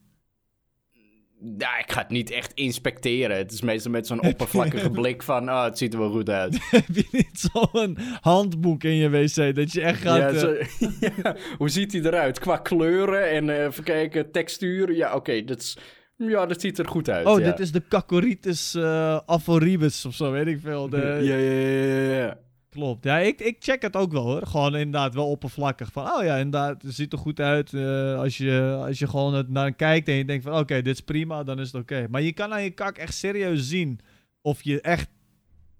A: Ja, ik ga het niet echt inspecteren. Het is meestal met zo'n oppervlakkige blik van, oh, het ziet er wel goed uit.
B: Heb je niet zo'n handboek in je wc dat je echt gaat...
A: ja,
B: eh,
A: zo- ja, hoe ziet hij eruit? Qua kleuren en eh even kijken, textuur. Ja, oké, dat, is- ja, dat ziet er goed uit.
B: oh,
A: ja.
B: dit is de Cacoritis eh aforibus of zo, weet ik veel. De,
A: Ja, ja, ja, ja.
B: Klopt. Ja, ik, ik check het ook wel hoor. Gewoon inderdaad wel oppervlakkig. Van, oh ja, inderdaad, het ziet er goed uit. Eh, als, je, als je gewoon het naar kijkt en je denkt van, oké, dit is prima, dan is het oké. Maar je kan aan je kak echt serieus zien of je echt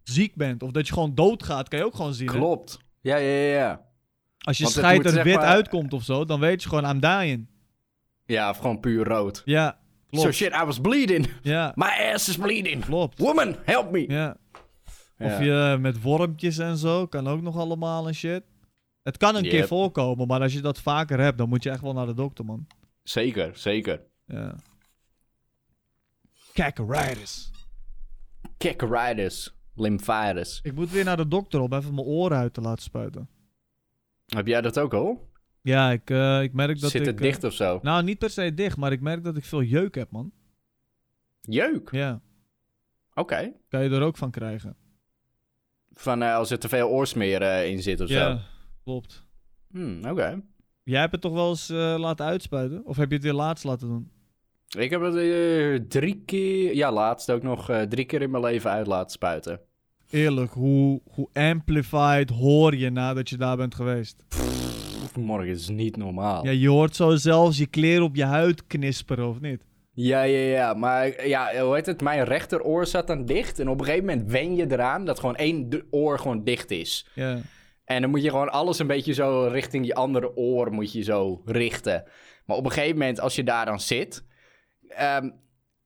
B: ziek bent. Of dat je gewoon doodgaat, kan je ook gewoon zien. hè?
A: Klopt. Ja, ja, ja, ja.
B: Als je scheid er wit
A: maar-
B: uitkomt of zo, dan weet je gewoon, I'm dying.
A: Ja, of gewoon puur rood.
B: Ja, klopt.
A: So shit, I was bleeding.
B: Ja,
A: My ass is bleeding.
B: klopt.
A: Woman, help me.
B: Ja. Of je met wormpjes en zo, kan ook nog allemaal en shit. Het kan een keer voorkomen, maar als je dat vaker hebt, dan moet je echt wel naar de dokter, man.
A: Zeker, zeker.
B: Ja. Cacaritis.
A: Cacaritis, lymphaitis.
B: Ik moet weer naar de dokter om even mijn oren uit te laten spuiten.
A: Heb jij dat ook al?
B: Ja, ik, eh, ik merk dat
A: Zit
B: ik...
A: het
B: eh,
A: dicht of zo?
B: nou, niet per se dicht, maar ik merk dat ik veel jeuk heb, man.
A: Jeuk?
B: Ja,
A: Oké.
B: kan je er ook van krijgen.
A: Van eh, als er te veel oorsmeer eh, in zit of
B: ja,
A: zo.
B: klopt.
A: Hmm, Oké.
B: Jij hebt het toch wel eens eh, laten uitspuiten? Of heb je het weer laatst laten doen?
A: Ik heb het drie keer, ja laatst ook nog drie keer in mijn leven uit laten spuiten.
B: Eerlijk, hoe, hoe amplified hoor je nadat je daar bent geweest?
A: Morgen is niet normaal.
B: Ja, je hoort zo zelfs je kleren op je huid knisperen, of niet?
A: Ja, ja, ja. Maar ja, hoe heet het? Mijn rechteroor zat dan dicht. En op een gegeven moment wen je eraan dat gewoon één oor gewoon dicht is.
B: Ja.
A: En dan moet je gewoon alles een beetje zo richting je andere oor moet je zo richten. Maar op een gegeven moment, als je daar dan zit... ehm,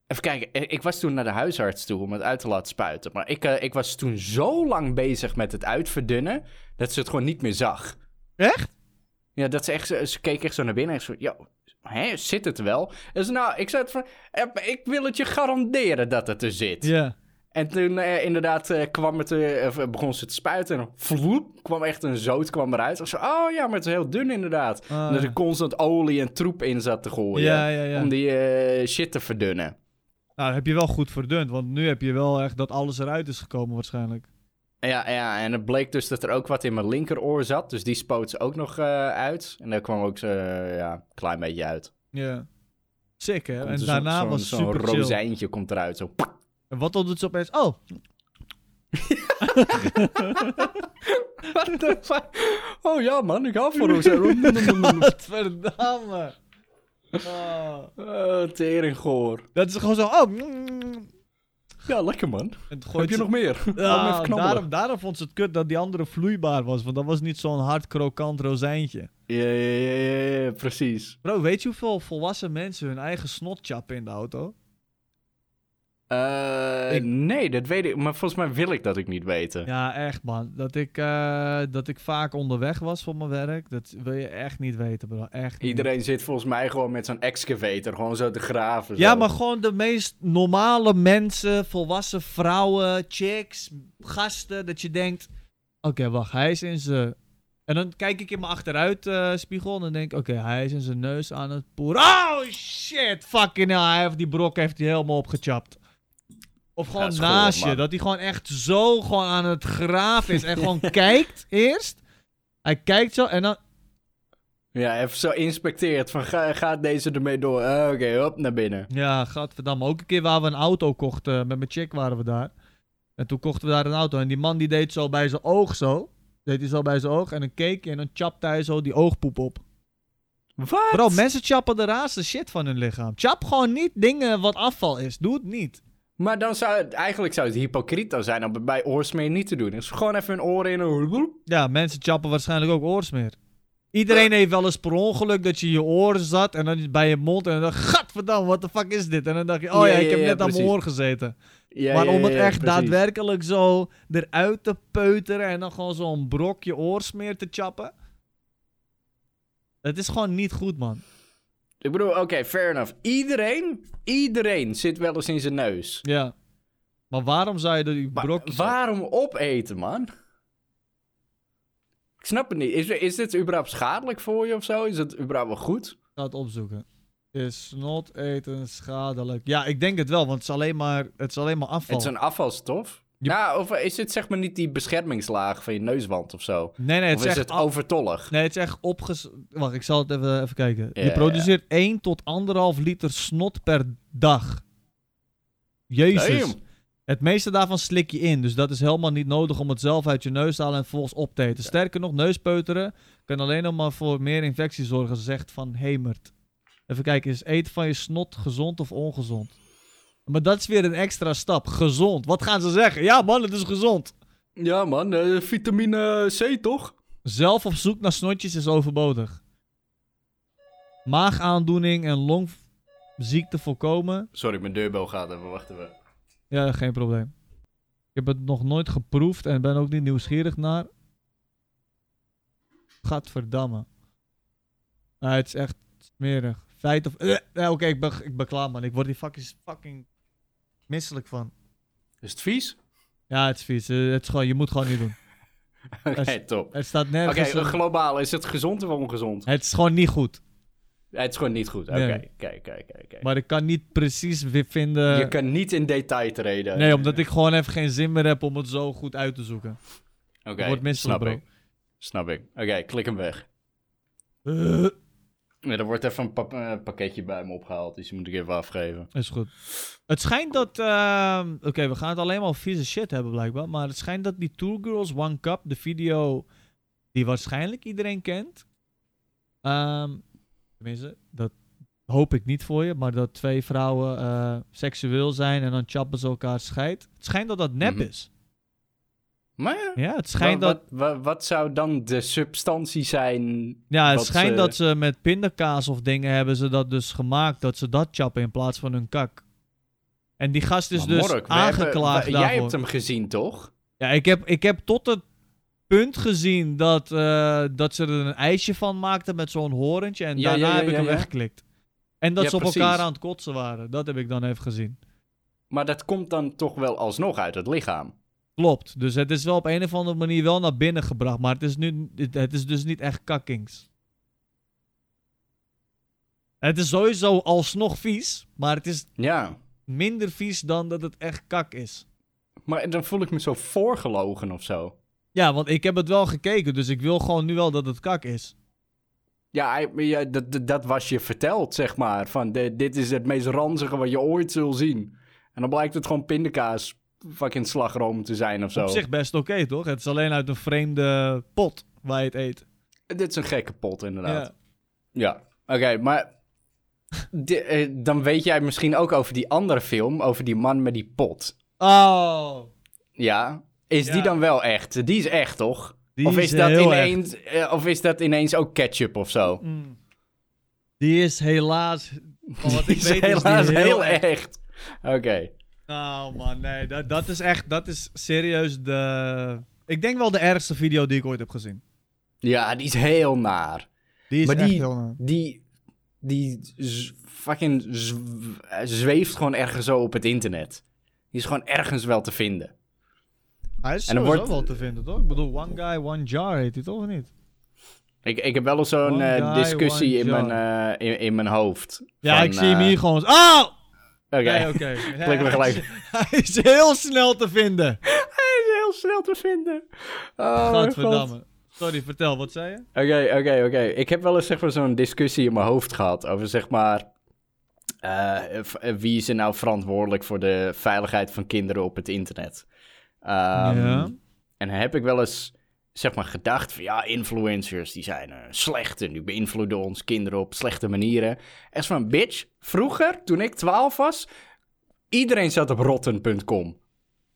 A: even kijken, ik was toen naar de huisarts toe om het uit te laten spuiten. Maar ik, eh, ik was toen zo lang bezig met het uitverdunnen... dat ze het gewoon niet meer zag.
B: Echt?
A: Ja, dat ze echt, ze keek echt zo naar binnen en zo, hè, zit het wel? Ze, nou, ik zei het van, ik wil het je garanderen dat het er zit.
B: Ja.
A: En toen eh, inderdaad eh, kwam het, eh, begon ze te spuiten en vloep, kwam echt een zoot kwam eruit. Ik zo, oh ja, maar het is heel dun inderdaad.
B: Ah,
A: en dat er constant olie en troep in zat te gooien.
B: Ja, ja, ja.
A: Om die eh, shit te verdunnen.
B: Nou, heb je wel goed verdund, want nu heb je wel echt dat alles eruit is gekomen waarschijnlijk.
A: Ja, ja, en het bleek dus dat er ook wat in mijn linkeroor zat. Dus die spoot ze ook nog eh, uit. En daar kwam ook zo, eh, ja, een klein beetje uit.
B: Ja. Sick, hè?
A: Komt
B: en
A: zo-
B: daarna
A: zo'n-
B: was
A: Zo'n
B: super chill.
A: rozijntje komt eruit, zo.
B: En wat dan doet ze opeens? Oh,
A: What the fuck? Oh ja, man, ik hou van rozijnen.
B: wat verdamme. Oh.
A: Oh, teringgoor.
B: Dat is gewoon zo, oh. mm.
A: Ja, lekker man.
B: En
A: Heb je
B: ze-
A: nog meer?
B: Ja,
A: knabbelen.
B: daarom, daarom vond ze het kut dat die andere vloeibaar was, want dat was niet zo'n hard krokant rozijntje.
A: Ja, ja, ja, ja, ja, precies.
B: Bro, weet je hoeveel volwassen mensen hun eigen snot chappen in de auto?
A: Eh,
B: Ik-
A: Nee, dat weet ik. Maar volgens mij wil ik dat ik niet weten.
B: Ja, echt man. Dat ik, eh, dat ik vaak onderweg was voor mijn werk, dat wil je echt niet weten, bro. Echt niet.
A: Iedereen zit volgens mij gewoon met zo'n excavator gewoon zo te graven.
B: Ja,
A: zo.
B: maar gewoon de meest normale mensen, volwassen vrouwen, chicks, gasten, dat je denkt... Oké, wacht, hij is in zijn... En dan kijk ik in mijn achteruitspiegel spiegel en dan denk ik... Oké, hij is in zijn neus aan het poeren. Oh, shit! Fucking hell, hij heeft die brok heeft hij helemaal opgechapt. Of gewoon
A: is
B: naast je,
A: man.
B: dat hij gewoon echt zo gewoon aan het graven is. En gewoon kijkt eerst. Hij kijkt zo en dan...
A: Ja, even zo inspecteert van ga, gaat deze ermee door? Ah, Oké, hop, naar binnen.
B: Ja, gadverdamme. Ook een keer waar we een auto kochten. Met mijn chick waren we daar. En toen kochten we daar een auto. En die man die deed zo bij zijn oog zo. Deed hij zo bij zijn oog. En dan keek en dan chapte hij zo die oogpoep op.
A: Wat?
B: Bro, mensen chappen de raarste shit van hun lichaam. Chap gewoon niet dingen wat afval is. Doe het niet.
A: Maar dan zou het, eigenlijk zou het hypocriet dan zijn om het bij oorsmeer niet te doen. Dus gewoon even een oor in en...
B: Ja, mensen chappen waarschijnlijk ook oorsmeer. Iedereen heeft wel eens per ongeluk dat je in je oren zat. En dan bij je mond. En dan gadverdamme, what the fuck is dit? En dan dacht je, oh ja,
A: Ja,
B: ik heb
A: ja,
B: net aan mijn oor gezeten. Maar om het echt daadwerkelijk zo eruit te peuteren en dan gewoon zo'n brokje oorsmeer te chappen. Het is gewoon niet goed, man.
A: Ik bedoel, oké, fair enough. Iedereen, iedereen zit wel eens in zijn neus.
B: Ja. Maar waarom zou je die
A: Maar
B: brokjes...
A: waarom opeten, man? Ik snap het niet. Is, is dit überhaupt schadelijk voor je of zo? Is het überhaupt wel goed?
B: Ik ga het opzoeken. Is snot eten schadelijk? Ja, ik denk het wel, want het is alleen maar, het is alleen maar afval.
A: Het is een afvalstof? Ja, of is het zeg maar niet die beschermingslaag van je neuswand of zo?
B: Nee, nee, het
A: of
B: is
A: is
B: echt
A: het overtollig?
B: Nee, het is echt opges... Wacht, ik zal het even, even kijken.
A: Ja,
B: je
A: ja,
B: produceert 1 tot 1,5 liter snot per dag. Jezus.
A: Damn.
B: Het meeste daarvan slik je in, dus dat is helemaal niet nodig om het zelf uit je neus te halen en vervolgens op te eten. Sterker nog, neuspeuteren kan alleen nog maar voor meer infectie zorgen, zegt Van Hemert. Even kijken, is eten van je snot gezond of ongezond? Maar dat is weer een extra stap. Gezond. Wat gaan ze zeggen? Ja man, het is gezond.
A: Ja man, eh, vitamine C toch?
B: Zelf op zoek naar snotjes is overbodig. Maagaandoening en longziekte voorkomen.
A: Sorry, mijn deurbel gaat even, wachten we.
B: Ja, geen probleem. Ik heb het nog nooit geproefd en ben ook niet nieuwsgierig naar. Gadverdamme. Ah, het is echt smerig. Feit of... Eh, eh, Oké, ik, ben, ik ben klaar man. Ik word hier fucking, fucking misselijk van.
A: Is het vies?
B: Ja, het is vies. Eh, het is gewoon, je moet gewoon niet doen.
A: Oké,
B: Is-
A: top.
B: Het staat
A: Oké,
B: nergens... een-
A: globaal, is het gezond of ongezond?
B: het is gewoon niet goed.
A: Het is gewoon niet goed. Oké, kijk, kijk, kijk. kijk.
B: Maar ik kan niet precies weer vinden...
A: Je kan niet in detail treden.
B: Nee, omdat ik gewoon even geen zin meer heb om het zo goed uit te zoeken.
A: Oké,
B: Ik word misselijk,
A: snap
B: bro.
A: ik. Snap ik. Oké, klik hem weg.
B: Eh,
A: Nee, er wordt even een pa- eh, pakketje bij me opgehaald, dus die moet ik even afgeven.
B: is goed. Het schijnt dat... ehm, Oké, we gaan het alleen maar vieze shit hebben blijkbaar. Maar het schijnt dat die Two Girls One Cup, de video die waarschijnlijk iedereen kent. ehm tenminste, dat hoop ik niet voor je. Maar dat twee vrouwen eh, seksueel zijn en dan chappen ze elkaar scheid. Het schijnt dat dat nep
A: Mhm.
B: is.
A: Maar
B: Ja, het schijnt
A: wat,
B: dat...
A: wat, wat, zou dan de substantie zijn?
B: Ja, het schijnt
A: ze-
B: dat ze met pindakaas of dingen hebben ze dat dus gemaakt. Dat ze dat chappen in plaats van hun kak. En die gast is
A: Maar
B: dus
A: Mork, we hebben-
B: aangeklaagd.
A: Jij hebt hem gezien, toch?
B: Ja, ik heb, ik heb tot het punt gezien dat, eh, dat ze er een ijsje van maakten met zo'n horentje. En
A: Ja,
B: daarna
A: ja, ja,
B: heb ik
A: ja,
B: hem
A: ja.
B: weggeklikt. En dat
A: Ja,
B: ze op
A: precies.
B: elkaar aan het kotsen waren. Dat heb ik dan even gezien.
A: Maar dat komt dan toch wel alsnog uit het lichaam.
B: Klopt. Dus het is wel op een of andere manier wel naar binnen gebracht. Maar het is, nu, het- is dus niet echt kakkings. Het is sowieso alsnog vies. Maar het is
A: Ja.
B: minder vies dan dat het echt kak is.
A: Maar dan voel ik me zo voorgelogen of zo.
B: Ja, want ik heb het wel gekeken. Dus ik wil gewoon nu wel dat het kak is.
A: Ja, hij- ja dat, dat, dat was je verteld, zeg maar. Van de- dit is het meest ranzige wat je ooit zult zien. En dan blijkt het gewoon pindakaas fucking slagroom te zijn of zo.
B: Op zich best oké, toch? Het is alleen uit een vreemde pot waar je het eet.
A: Dit is een gekke pot, inderdaad.
B: Ja.
A: Ja, oké, maar eh, dan weet jij misschien ook over die andere film, over die man met die pot.
B: Oh,
A: Ja, is die dan wel echt? Die is echt, toch?
B: die
A: of,
B: is,
A: is dat ineens, eh, of is dat ineens ook ketchup of zo?
B: echt. Mm. Die is helaas, wat
A: Die is
B: weet, is die
A: helaas heel
B: echt.
A: echt. Oké.
B: Nou man, nee, dat, dat is echt, dat is serieus de... Ik denk wel de ergste video die ik ooit heb gezien.
A: Ja, die is heel naar.
B: Die is
A: Maar
B: echt
A: die-
B: heel naar.
A: Die, die fucking zweeft gewoon ergens zo op het internet. Die is gewoon ergens wel te vinden.
B: Hij is
A: En dan
B: sowieso
A: wordt-
B: wel te vinden, toch? Ik bedoel, one guy, one jar heet hij toch of niet?
A: Ik, ik heb wel eens zo'n eh, discussie in mijn, eh, in, in mijn hoofd.
B: Ja,
A: Van,
B: ik zie hem
A: eh,
B: hier gewoon... Oh!
A: Oké,
B: Nee, oké.
A: klik me gelijk.
B: Hij is heel snel te vinden.
A: Hij is heel snel te vinden. Oh, god.
B: Godverdamme. Sorry, vertel, wat zei je?
A: Oké, oké, oké. Ik heb wel eens zeg maar, zo'n discussie in mijn hoofd gehad over zeg maar. eh, eh, wie is er nou verantwoordelijk voor de veiligheid van kinderen op het internet? Ehm,
B: Ja.
A: En heb ik wel eens zeg maar gedacht van ja, influencers die zijn eh, slecht en die beïnvloeden ons kinderen op slechte manieren. En zo van bitch, vroeger toen ik 12 was, iedereen zat op rotten.com.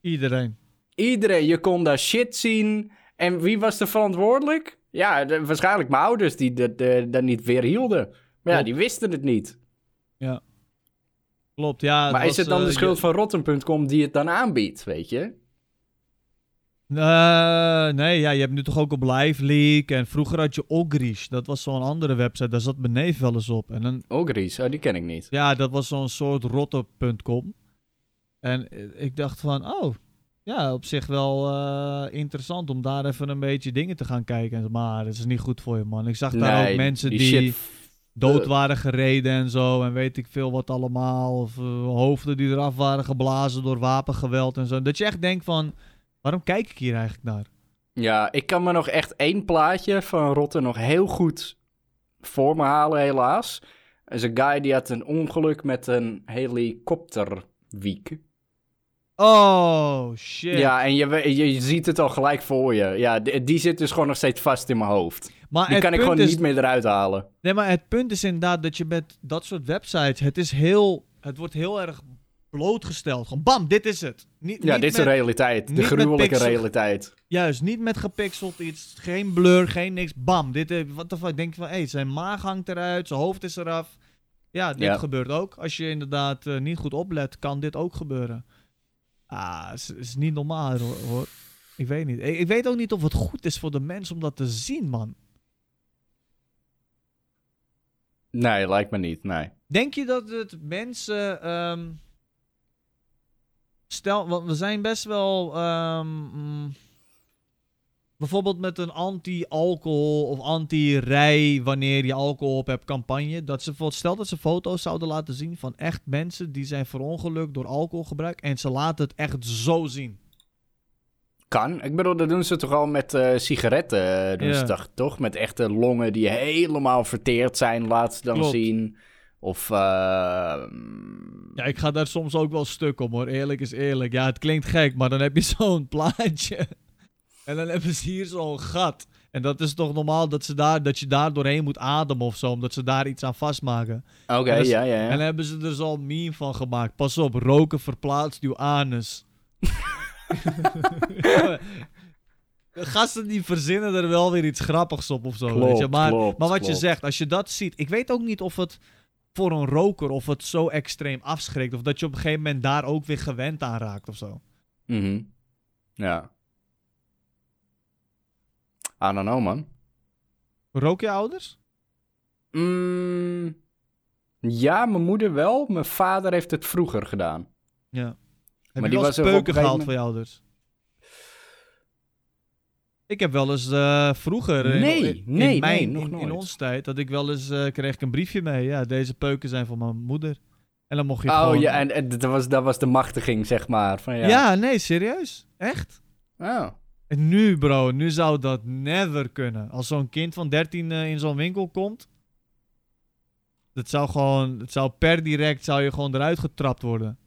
B: Iedereen.
A: Iedereen, je kon daar shit zien. En wie was er verantwoordelijk? Ja, de- waarschijnlijk mijn ouders die dat niet weerhielden. Maar ja, die wisten het niet.
B: Klopt, ja.
A: maar is het dan
B: eh,
A: de schuld
B: je-
A: van Rotten.com die het dan aanbiedt, weet je?
B: Eh, nee, ja, je hebt nu toch ook op Live Leak. En vroeger had je Ogrish. Dat was zo'n andere website. Daar zat mijn neef wel eens op. En dan,
A: Ogris, oh, die ken ik niet.
B: ja, dat was zo'n soort rotte.com. En eh, ik dacht van, oh, ja, op zich wel eh, interessant om daar even een beetje dingen te gaan kijken. Maar dat is niet goed voor je, man. Ik zag daar ook mensen die, dood waren gereden en zo. En weet ik veel wat allemaal. Of hoofden die eraf waren geblazen door wapengeweld en zo. Dat je echt denkt van, waarom kijk ik hier eigenlijk naar?
A: Ja, ik kan me nog echt één plaatje van Rotten nog heel goed voor me halen, helaas. Is een guy die had een ongeluk met een helikopterwiek.
B: Oh, shit.
A: Ja, en je, je, ziet het al gelijk voor je. Ja, die, die zit dus gewoon nog steeds vast in mijn hoofd.
B: maar
A: Die kan ik gewoon
B: is,
A: niet meer eruit halen.
B: Nee, maar het punt is inderdaad dat je met dat soort websites, het is heel, het wordt heel erg blootgesteld. Gewoon bam, dit is het. Niet,
A: Ja,
B: niet
A: dit is
B: met,
A: de realiteit. De gruwelijke realiteit.
B: Juist, niet met gepixeld iets, geen blur, geen niks. Bam, dit, eh, wat de fuck, denk je van, hé, zijn maag hangt eruit, zijn hoofd is eraf. Ja, dit
A: Ja.
B: gebeurt ook. Als je inderdaad eh, niet goed oplet, kan dit ook gebeuren. Ah, is, is niet normaal hoor. Ik weet niet. Ik, ik weet ook niet of het goed is voor de mens om dat te zien, man.
A: Nee, lijkt me niet, nee.
B: Denk je dat het mensen. ehm, stel, want we zijn best wel. ehm, mm, bijvoorbeeld met een anti-alcohol of anti-rij wanneer je alcohol op hebt campagne. Dat ze, bijvoorbeeld- stel dat ze foto's zouden laten zien van echt mensen die zijn verongelukt door alcoholgebruik. En ze laten het echt zo zien.
A: Kan. Ik bedoel, dat doen ze toch al met eh, sigaretten. eh, Doen
B: Ja.
A: ze toch, toch? Met echte longen die helemaal verteerd zijn, laat ze dan
B: Klopt.
A: zien. Of, eh,
B: Ja, ik ga daar soms ook wel stuk om hoor. Eerlijk is eerlijk. Ja, het klinkt gek, maar dan heb je zo'n plaatje. En dan hebben ze hier zo'n gat. En dat is toch normaal dat, ze daar, dat je daar doorheen moet ademen of zo. Omdat ze daar iets aan vastmaken.
A: Oké,
B: is-
A: ja, ja, ja.
B: En dan hebben ze er zo'n meme van gemaakt. Pas op, roken verplaatst uw anus. Gasten die verzinnen er wel weer iets grappigs op of zo. weet je? Maar,
A: klopt,
B: maar wat je zegt, als je dat ziet. Ik weet ook niet of het voor een roker of het zo extreem afschrikt. Of dat je op een gegeven moment daar ook weer gewend aan raakt of zo.
A: Mhm. Ja. I don't know, man.
B: Rook je ouders?
A: Mm, ja, mijn moeder wel. Mijn vader heeft het vroeger gedaan.
B: Ja. Heb
A: Maar
B: je
A: die was
B: gehaald voor je ouders? Ik heb wel eens eh, vroeger... in-
A: Nee,
B: in, in
A: nee,
B: mijn,
A: nee, nog
B: in, in
A: nooit.
B: onze tijd, dat ik wel eens... eh, kreeg ik een briefje mee. Ja, deze peuken zijn van mijn moeder. En dan mocht je
A: Oh
B: gewoon...
A: ja, en, en dat, was, dat was de machtiging, zeg maar. Van, ja.
B: ja. nee, serieus. Echt?
A: Oh.
B: En nu, bro, nu zou dat never kunnen. Als zo'n kind van 13 eh, in zo'n winkel komt... Dat zou gewoon... Het zou per direct zou je gewoon eruit getrapt worden.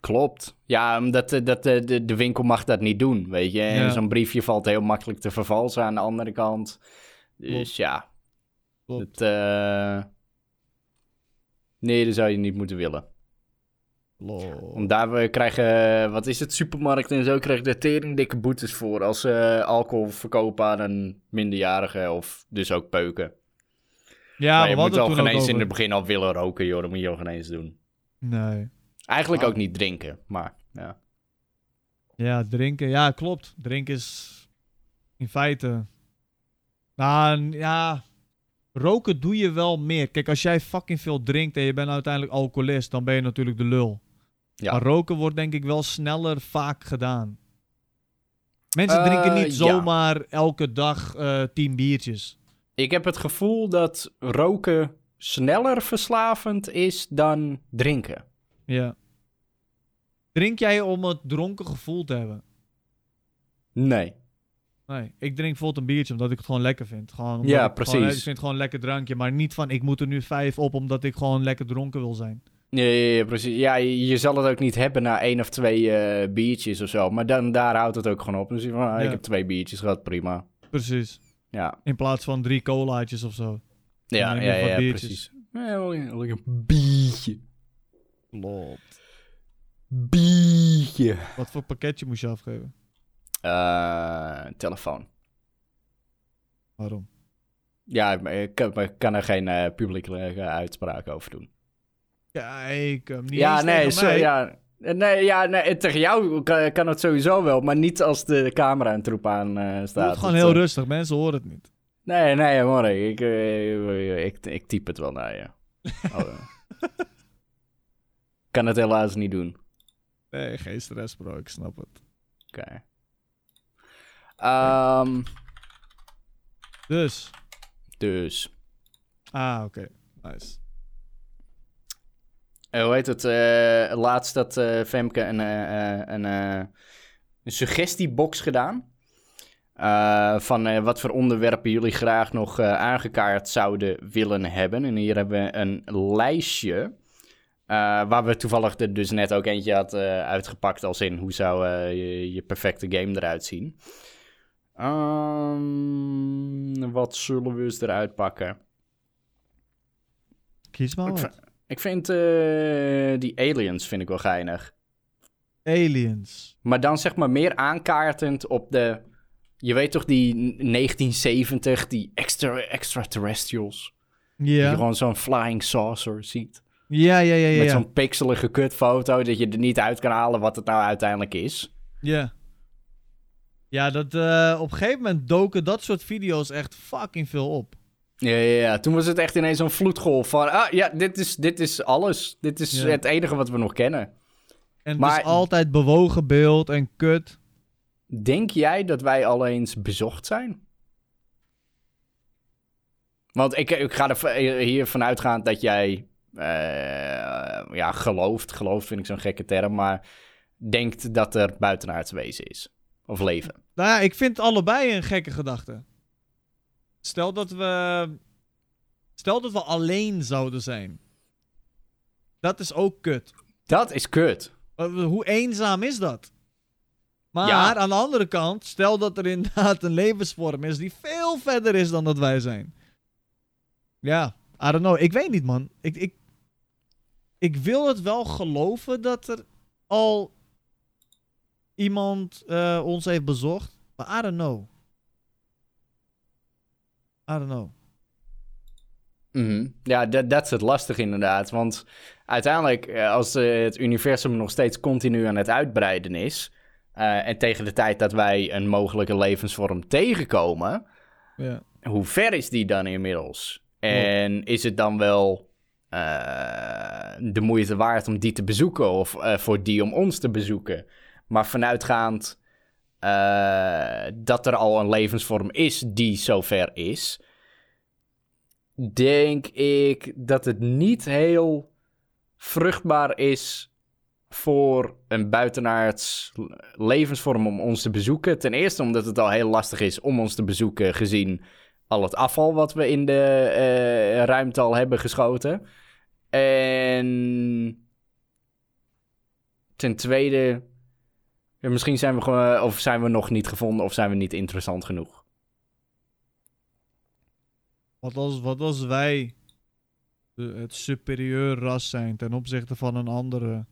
A: Klopt. Ja, omdat eh, dat, eh, de, de winkel mag dat niet doen, weet je. En
B: Ja.
A: zo'n briefje valt heel makkelijk te vervalsen aan de andere kant. Dus
B: Klopt.
A: ja.
B: Klopt.
A: Eh, Nee, dat zou je niet moeten willen.
B: Lol.
A: Want daar we krijgen, eh, wat is het, supermarkt en zo, krijgen er tering dikke boetes voor als ze alcohol verkopen aan een minderjarige of dus ook peuken.
B: Ja,
A: maar je moet al geen eens in het begin al willen roken, joh, dat moet je al geen eens doen.
B: Nee.
A: Eigenlijk
B: Ah.
A: ook niet drinken, maar ja.
B: Ja, drinken. Ja, klopt. Drinken is in feite... Nou, ja... Roken doe je wel meer. Kijk, als jij fucking veel drinkt en je bent uiteindelijk alcoholist, dan ben je natuurlijk de lul.
A: Ja.
B: Maar roken wordt denk ik wel sneller vaak gedaan. Mensen
A: Eh,
B: drinken niet
A: ja.
B: zomaar elke dag eh tien biertjes.
A: Ik heb het gevoel dat roken sneller verslavend is dan drinken.
B: Ja. Drink jij om het dronken gevoel te hebben?
A: Nee.
B: Nee, ik drink bijvoorbeeld een biertje omdat ik het gewoon lekker vind. Gewoon omdat
A: Ja,
B: ik Gewoon,
A: precies.
B: ik vind het gewoon een lekker drankje, maar niet van ik moet er nu vijf op omdat ik gewoon lekker dronken wil zijn.
A: Ja, ja, ja, precies. Ja, je, je zal het ook niet hebben na één of twee eh, biertjes of zo. Maar dan, daar houdt het ook gewoon op. Dus van, ah,
B: Ja.
A: ik heb twee biertjes gehad, prima.
B: Precies.
A: Ja,
B: In plaats van drie colaatjes of zo.
A: ja, ja, ja, precies. Ja, een biertje.
B: Klopt.
A: Biertje.
B: Wat voor pakketje moest je afgeven?
A: Eh, telefoon.
B: Waarom?
A: Ja, maar ik ik kan er geen eh, publieke eh, uitspraak over doen.
B: Kijk, hem niet
A: ja,
B: eens
A: nee,
B: tegen
A: zo, ja. Nee, ja, nee, tegen jou kan, kan het sowieso wel, maar niet als de camera een troep aan eh,
B: Doe
A: staat.
B: het gewoon heel rustig, mensen horen het niet.
A: Nee, nee, morgen. Ik, eh, ik, ik type het wel naar je. Oh. Kan het helaas niet doen.
B: Nee, geen stress bro, ik snap het.
A: Oké. Ehm,
B: Dus,
A: dus,
B: ah oké, nice.
A: eh, hoe heet het? eh, laatst had eh, Femke een, een, een suggestiebox gedaan. Van wat voor onderwerpen jullie graag nog aangekaart zouden willen hebben. En hier hebben we een lijstje. Eh, waar we toevallig er dus net ook eentje had eh, uitgepakt. Als in hoe zou eh, je, je perfecte game eruit zien. Ehm, wat zullen we eens eruit pakken?
B: Kies maar
A: Ik
B: wat.
A: ik vind die aliens vind ik wel geinig.
B: Aliens.
A: Maar dan zeg maar meer aankaartend op de... Je weet toch die 1970, die extra, extraterrestrials?
B: Ja.
A: gewoon zo'n flying saucer ziet.
B: Ja, ja, ja, ja.
A: Met
B: ja.
A: zo'n pixelige kutfoto dat je er niet uit kan halen wat het nou uiteindelijk is.
B: Ja. Ja, dat, eh, op een gegeven moment doken dat soort video's echt fucking veel op.
A: Ja, ja, ja. Toen was het echt ineens zo'n vloedgolf van... Ah, ja, dit is, dit is alles. Dit is
B: Ja.
A: het enige wat we nog kennen.
B: En het
A: Maar-
B: is altijd bewogen beeld en kut.
A: Denk jij dat wij al eens bezocht zijn? Want ik, ik ga er hier vanuit gaan dat jij ja, gelooft. Gelooft vind ik zo'n gekke term, maar denkt dat er buitenaards wezen is. Of leven.
B: Nou ja, ik vind allebei een gekke gedachte. Stel dat we... Stel dat we alleen zouden zijn. Dat is ook kut.
A: Dat is kut.
B: Hoe eenzaam is dat? Maar
A: Ja.
B: aan de andere kant, stel dat er inderdaad een levensvorm is die veel verder is dan dat wij zijn. Ja, I don't know. Ik weet niet, man. Ik, ik, ik wil het wel geloven dat er al iemand eh, ons heeft bezocht. Maar I don't know. I don't know.
A: Mhm. Ja, dat dat is het lastig inderdaad. Want uiteindelijk, eh, als eh, het universum nog steeds continu aan het uitbreiden is... eh, en tegen de tijd dat wij een mogelijke levensvorm tegenkomen...
B: Ja.
A: hoe ver is die dan inmiddels? En is het dan wel eh, de moeite waard om die te bezoeken of eh, voor die om ons te bezoeken? Maar vanuitgaand eh, dat er al een levensvorm is die zo ver is, denk ik dat het niet heel vruchtbaar is voor een buitenaards levensvorm om ons te bezoeken. Ten eerste omdat het al heel lastig is om ons te bezoeken, gezien al het afval wat we in de eh, ruimte al hebben geschoten. En ten tweede, misschien zijn we gewoon, of zijn we nog niet gevonden, of zijn we niet interessant genoeg.
B: Wat als, wat als wij het superieur ras zijn ten opzichte van een andere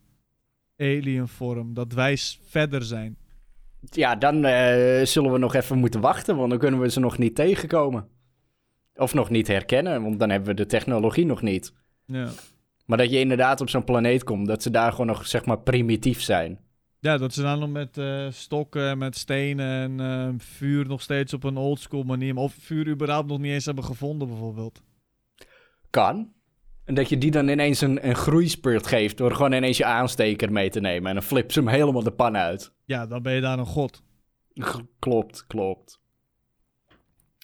B: alienvorm? Dat wij verder zijn.
A: Ja, dan eh, zullen we nog even moeten wachten, want dan kunnen we ze nog niet tegenkomen. Of nog niet herkennen, want dan hebben we de technologie nog niet.
B: Ja.
A: Maar dat je inderdaad op zo'n planeet komt, dat ze daar gewoon nog, zeg maar, primitief zijn.
B: Ja, dat ze dan nog met eh, stokken, met stenen en eh, vuur nog steeds op een oldschool manier. Of vuur überhaupt nog niet eens hebben gevonden, bijvoorbeeld.
A: Kan. En dat je die dan ineens een, een groeispurt geeft door gewoon ineens je aansteker mee te nemen. En dan flip ze hem helemaal de pan uit.
B: Ja, dan ben je daar een god.
A: G- Klopt, klopt.
B: I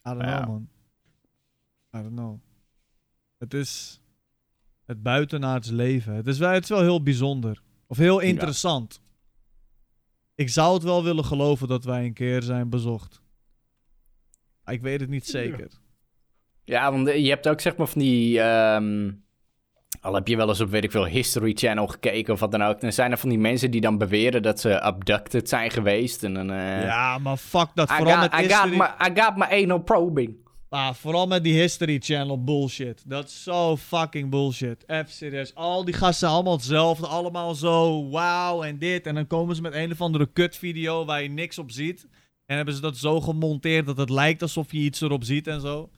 B: don't
A: Ja.
B: know, man. I don't know. Het is het buitenaards leven. Het is wel, het is wel heel bijzonder. Of heel interessant. Ik zou het wel willen geloven dat wij een keer zijn bezocht. Maar Ik weet het niet zeker.
A: Ja, want je hebt ook zeg maar van die... ehm, al heb je wel eens op, weet ik veel, History Channel gekeken of wat dan ook. Dan zijn er van die mensen die dan beweren dat ze abducted zijn geweest. En dan... eh,
B: Ja, maar fuck dat.
A: I
B: Vooral
A: got,
B: met
A: I, got my, I got my anal probing.
B: Ah, vooral met die History Channel bullshit. Dat is zo fucking bullshit. Even serieus. Al die gasten allemaal hetzelfde. Allemaal zo wauw en dit. En dan komen ze met een of andere kutvideo waar je niks op ziet. En hebben ze dat zo gemonteerd dat het lijkt alsof je iets erop ziet en zo.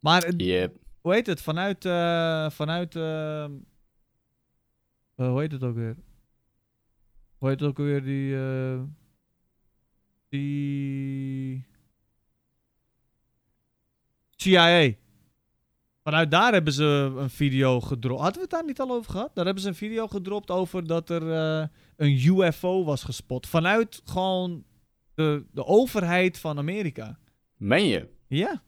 B: Maar
A: Yep.
B: Hoe heet het? Vanuit. eh, vanuit. eh, eh, hoe heet het ook weer? Hoe heet het ook weer? Die. eh, die. CIA. Vanuit daar hebben ze een video gedropt. Hadden we het daar niet al over gehad? Daar hebben ze een video gedropt over dat er een UFO was gespot. Vanuit gewoon de, de overheid van Amerika.
A: Meen je?
B: Ja.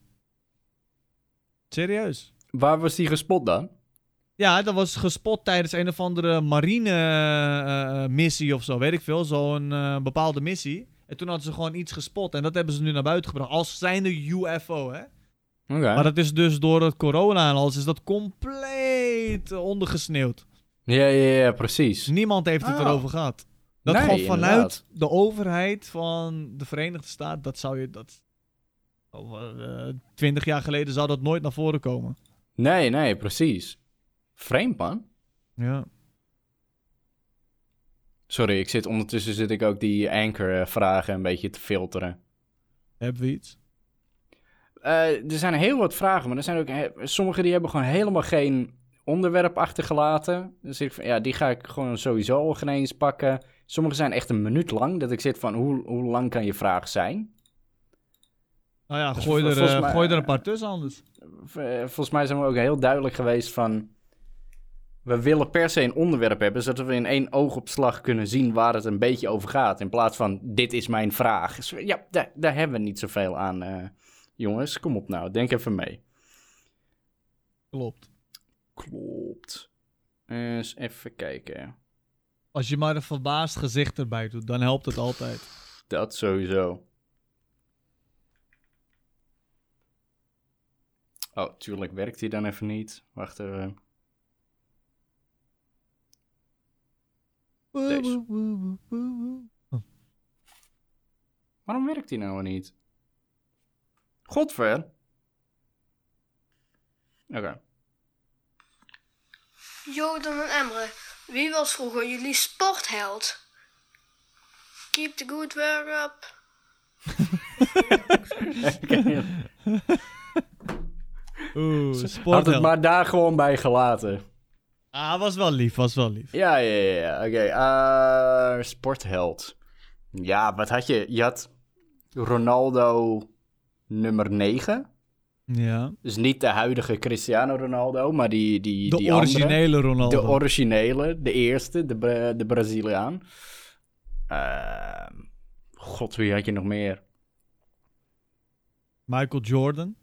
B: Serieus.
A: Waar was die gespot dan?
B: Ja, dat was gespot tijdens een of andere marine eh, eh, missie of zo, weet ik veel. Zo'n eh, bepaalde missie. En toen hadden ze gewoon iets gespot. En dat hebben ze nu naar buiten gebracht. Als zijnde UFO, hè.
A: Oké.
B: Maar dat is dus door het corona en alles is dat compleet ondergesneeuwd.
A: Ja, ja, ja, precies.
B: Niemand heeft het
A: Oh.
B: erover gehad. Dat
A: Nee,
B: gewoon vanuit
A: inderdaad.
B: de overheid van de Verenigde Staten, dat zou je... Dat, twintig jaar geleden zou dat nooit naar voren komen.
A: Nee, nee, precies. Vreemd, man.
B: Ja.
A: Sorry, ik zit ondertussen zit ik ook die anchor-vragen een beetje te filteren.
B: Hebben we iets?
A: Eh, er zijn heel wat vragen, maar er zijn ook sommige die hebben gewoon helemaal geen onderwerp achtergelaten. Dus ik, ja, die ga ik gewoon sowieso al geen eens pakken. Sommige zijn echt een minuut lang, dat ik zit van hoe, hoe lang kan je vraag zijn?
B: Nou ja,
A: Dus
B: gooi, er, eh,
A: mij-
B: gooi er een paar tussen anders.
A: Eh, Volgens mij zijn we ook heel duidelijk geweest van... We willen per se een onderwerp hebben, zodat we in één oogopslag kunnen zien waar het een beetje over gaat. In plaats van, dit is mijn vraag. Dus ja, daar, daar hebben we niet zoveel aan, eh, jongens. Kom op nou, denk even mee.
B: Klopt.
A: Klopt. Eens even kijken.
B: Als je maar een verbaasd gezicht erbij doet, dan helpt het altijd.
A: Dat sowieso. Oh, tuurlijk werkt hij dan even niet. Wacht even. Deze. Waarom werkt hij nou niet? Godver. Oké.
C: Jordan en Emre, wie was vroeger jullie sportheld? Keep the good work up.
B: Oeh,
A: Had het maar daar gewoon bij gelaten.
B: Ah, was wel lief, was wel lief.
A: Ja, ja, ja. ja. Oké, eh, sportheld. Ja, wat had je? Je had Ronaldo nummer 9.
B: Ja.
A: Dus niet de huidige Cristiano Ronaldo, maar die, die,
B: De
A: die andere.
B: originele Ronaldo.
A: De originele, de eerste, de, de Braziliaan. Ehm, God, wie had je nog meer?
B: Michael Jordan.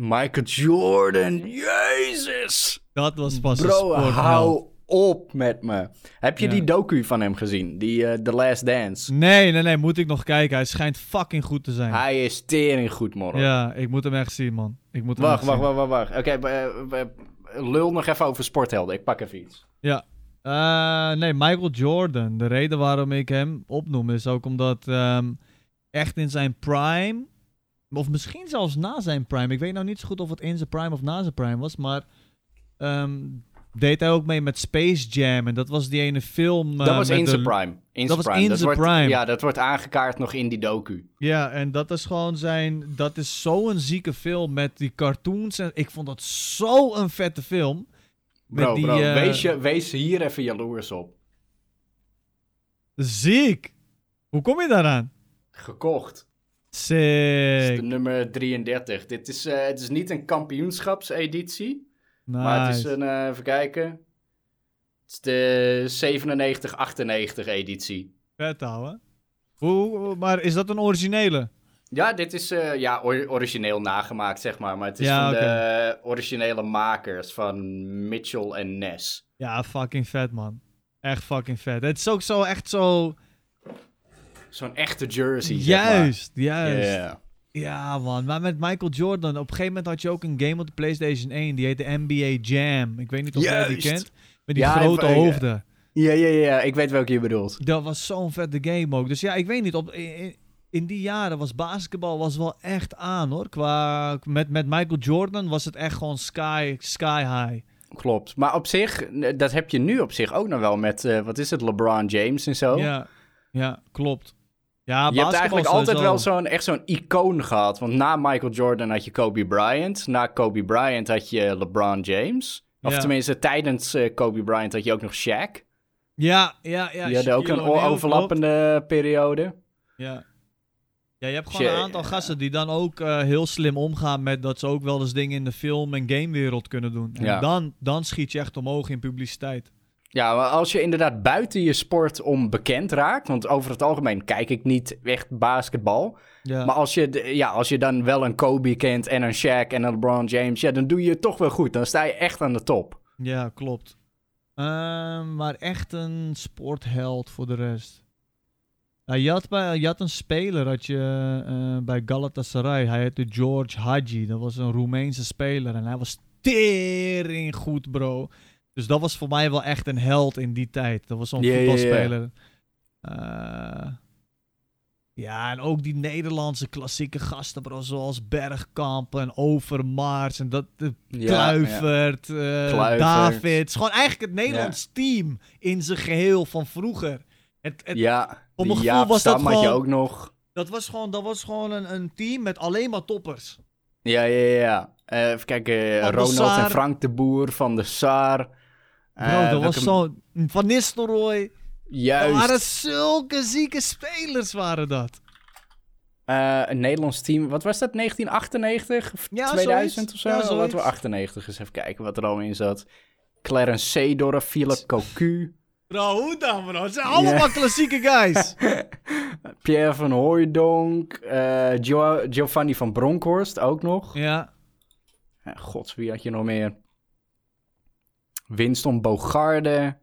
A: Michael Jordan, jezus!
B: Dat was pas een
A: Bro, hou op met me. Heb je
B: Ja.
A: die docu van hem gezien? Die eh, The Last Dance?
B: Nee, nee, nee, moet ik nog kijken. Hij schijnt fucking goed te zijn.
A: Hij is tering goed, morgen.
B: Ja, ik moet hem echt zien, man. Ik moet hem
A: Wacht, wacht, wacht, wacht, wacht. Oké, lul nog even over sporthelden. Ik pak even iets.
B: Ja. Eh, nee, Michael Jordan. De reden waarom ik hem opnoem is ook omdat ehm, echt in zijn prime, of misschien zelfs na zijn prime, ik weet nou niet zo goed of het in zijn prime of na zijn prime was, maar ehm, deed hij ook mee met Space Jam en dat was die ene film.
A: dat
B: eh,
A: was in
B: de-
A: zijn prime. In
B: dat was in
A: Dat
B: zijn
A: wordt-
B: prime.
A: Ja, dat wordt aangekaart nog in die docu.
B: Ja, en dat is gewoon zijn. Dat is zo'n zieke film met die cartoons. En ik vond dat zo een vette film.
A: Bro,
B: die,
A: bro,
B: eh,
A: wees, je, wees hier even jaloers op.
B: Ziek! Hoe kom je daaraan?
A: Gekocht. Dit is de nummer 33. Dit is, eh, het is niet een kampioenschapseditie. Maar het is een, eh, even kijken. Het is de 97-98 editie.
B: Vet, ouwe. Hoe, maar is dat een originele?
A: Ja, dit is eh, ja, or- origineel nagemaakt, zeg maar. Maar het is
B: Ja,
A: van de originele makers van Mitchell en Ness.
B: Ja, fucking vet, man. Echt fucking vet. Het is ook zo, echt zo...
A: Zo'n echte jersey, zeg maar.
B: Juist, juist.
A: Ja.
B: Man. Maar met Michael Jordan, op een gegeven moment had je ook een game op de PlayStation 1. Die heette NBA Jam. Ik weet niet of jij die kent. Met die
A: Ja,
B: grote hoofden.
A: Ja, ja, ja, ik weet welke je bedoelt.
B: Dat was zo'n vette game ook. Dus ja, ik weet niet. Op, in, in die jaren was basketbal was wel echt aan hoor. Qua, met, met Michael Jordan was het echt gewoon sky, sky high.
A: Klopt. Maar op zich, dat heb je nu op zich ook nog wel met, eh, wat is het, LeBron James en zo.
B: Ja, ja, klopt. Ja,
A: je hebt eigenlijk altijd wel zo'n, echt zo'n icoon gehad. Want na Michael Jordan had je Kobe Bryant. Na Kobe Bryant had je LeBron James. Of
B: Ja.
A: tenminste, tijdens eh, Kobe Bryant had je ook nog Shaq.
B: Ja, ja, ja.
A: Die hadden ook een overlappende periode.
B: Ja. Ja, je hebt gewoon een aantal gasten die dan ook eh, heel slim omgaan met dat ze ook wel eens dingen in de film- en gamewereld kunnen doen. En
A: Ja.
B: dan, dan schiet je echt omhoog in publiciteit.
A: Ja, maar als je inderdaad buiten je sport om bekend raakt... want over het algemeen kijk ik niet echt basketbal...
B: Ja.
A: maar als je, ja, als je dan wel een Kobe kent en een Shaq en een LeBron James... ja, dan doe je het toch wel goed. Dan sta je echt aan de top.
B: Ja, klopt. Ehm, maar echt een sportheld voor de rest. Ja, je, had bij, je had een speler had je, eh, bij Galatasaray. Hij heette George Hadji. Dat was een Roemeense speler. En hij was tering goed, bro. Dus dat was voor mij wel echt een held in die tijd. Dat was zo'n
A: Ja, ja, ja.
B: voetbalspeler. Eh, ja, en ook die Nederlandse klassieke gasten, bro. Zoals Bergkamp en Overmars en dat... de
A: Ja,
B: Kluivert, eh,
A: Kluivert.
B: Davids. Gewoon eigenlijk het Nederlands team in zijn geheel van vroeger. Het, het,
A: Ja, die
B: mijn gevoel was dat
A: je ook nog.
B: dat was gewoon, dat was gewoon een, een team met alleen maar toppers.
A: Ja, ja, ja. Eh, even kijken, Ronald en Frank de Boer van de Saar.
B: Bro,
A: Eh,
B: dat was
A: welke-
B: zo... Van Nistelrooy. Dat
A: Juist.
B: waren zulke zieke spelers, waren dat.
A: Eh, een Nederlands team, wat was dat, 1998 of
B: Ja,
A: 2000
B: zoiets.
A: of zo?
B: Ja,
A: Laten we
B: zoiets.
A: 98 eens even kijken wat er al in zat. Clarence Seedorf, Philip Cocu,
B: Bro, hoe dan, bro? Het zijn allemaal klassieke guys.
A: Pierre van Hooijdonk, eh, Gio- Giovanni van Bronckhorst ook nog.
B: ja.
A: Ja, gods, wie had je nog meer? Winston Bogarde.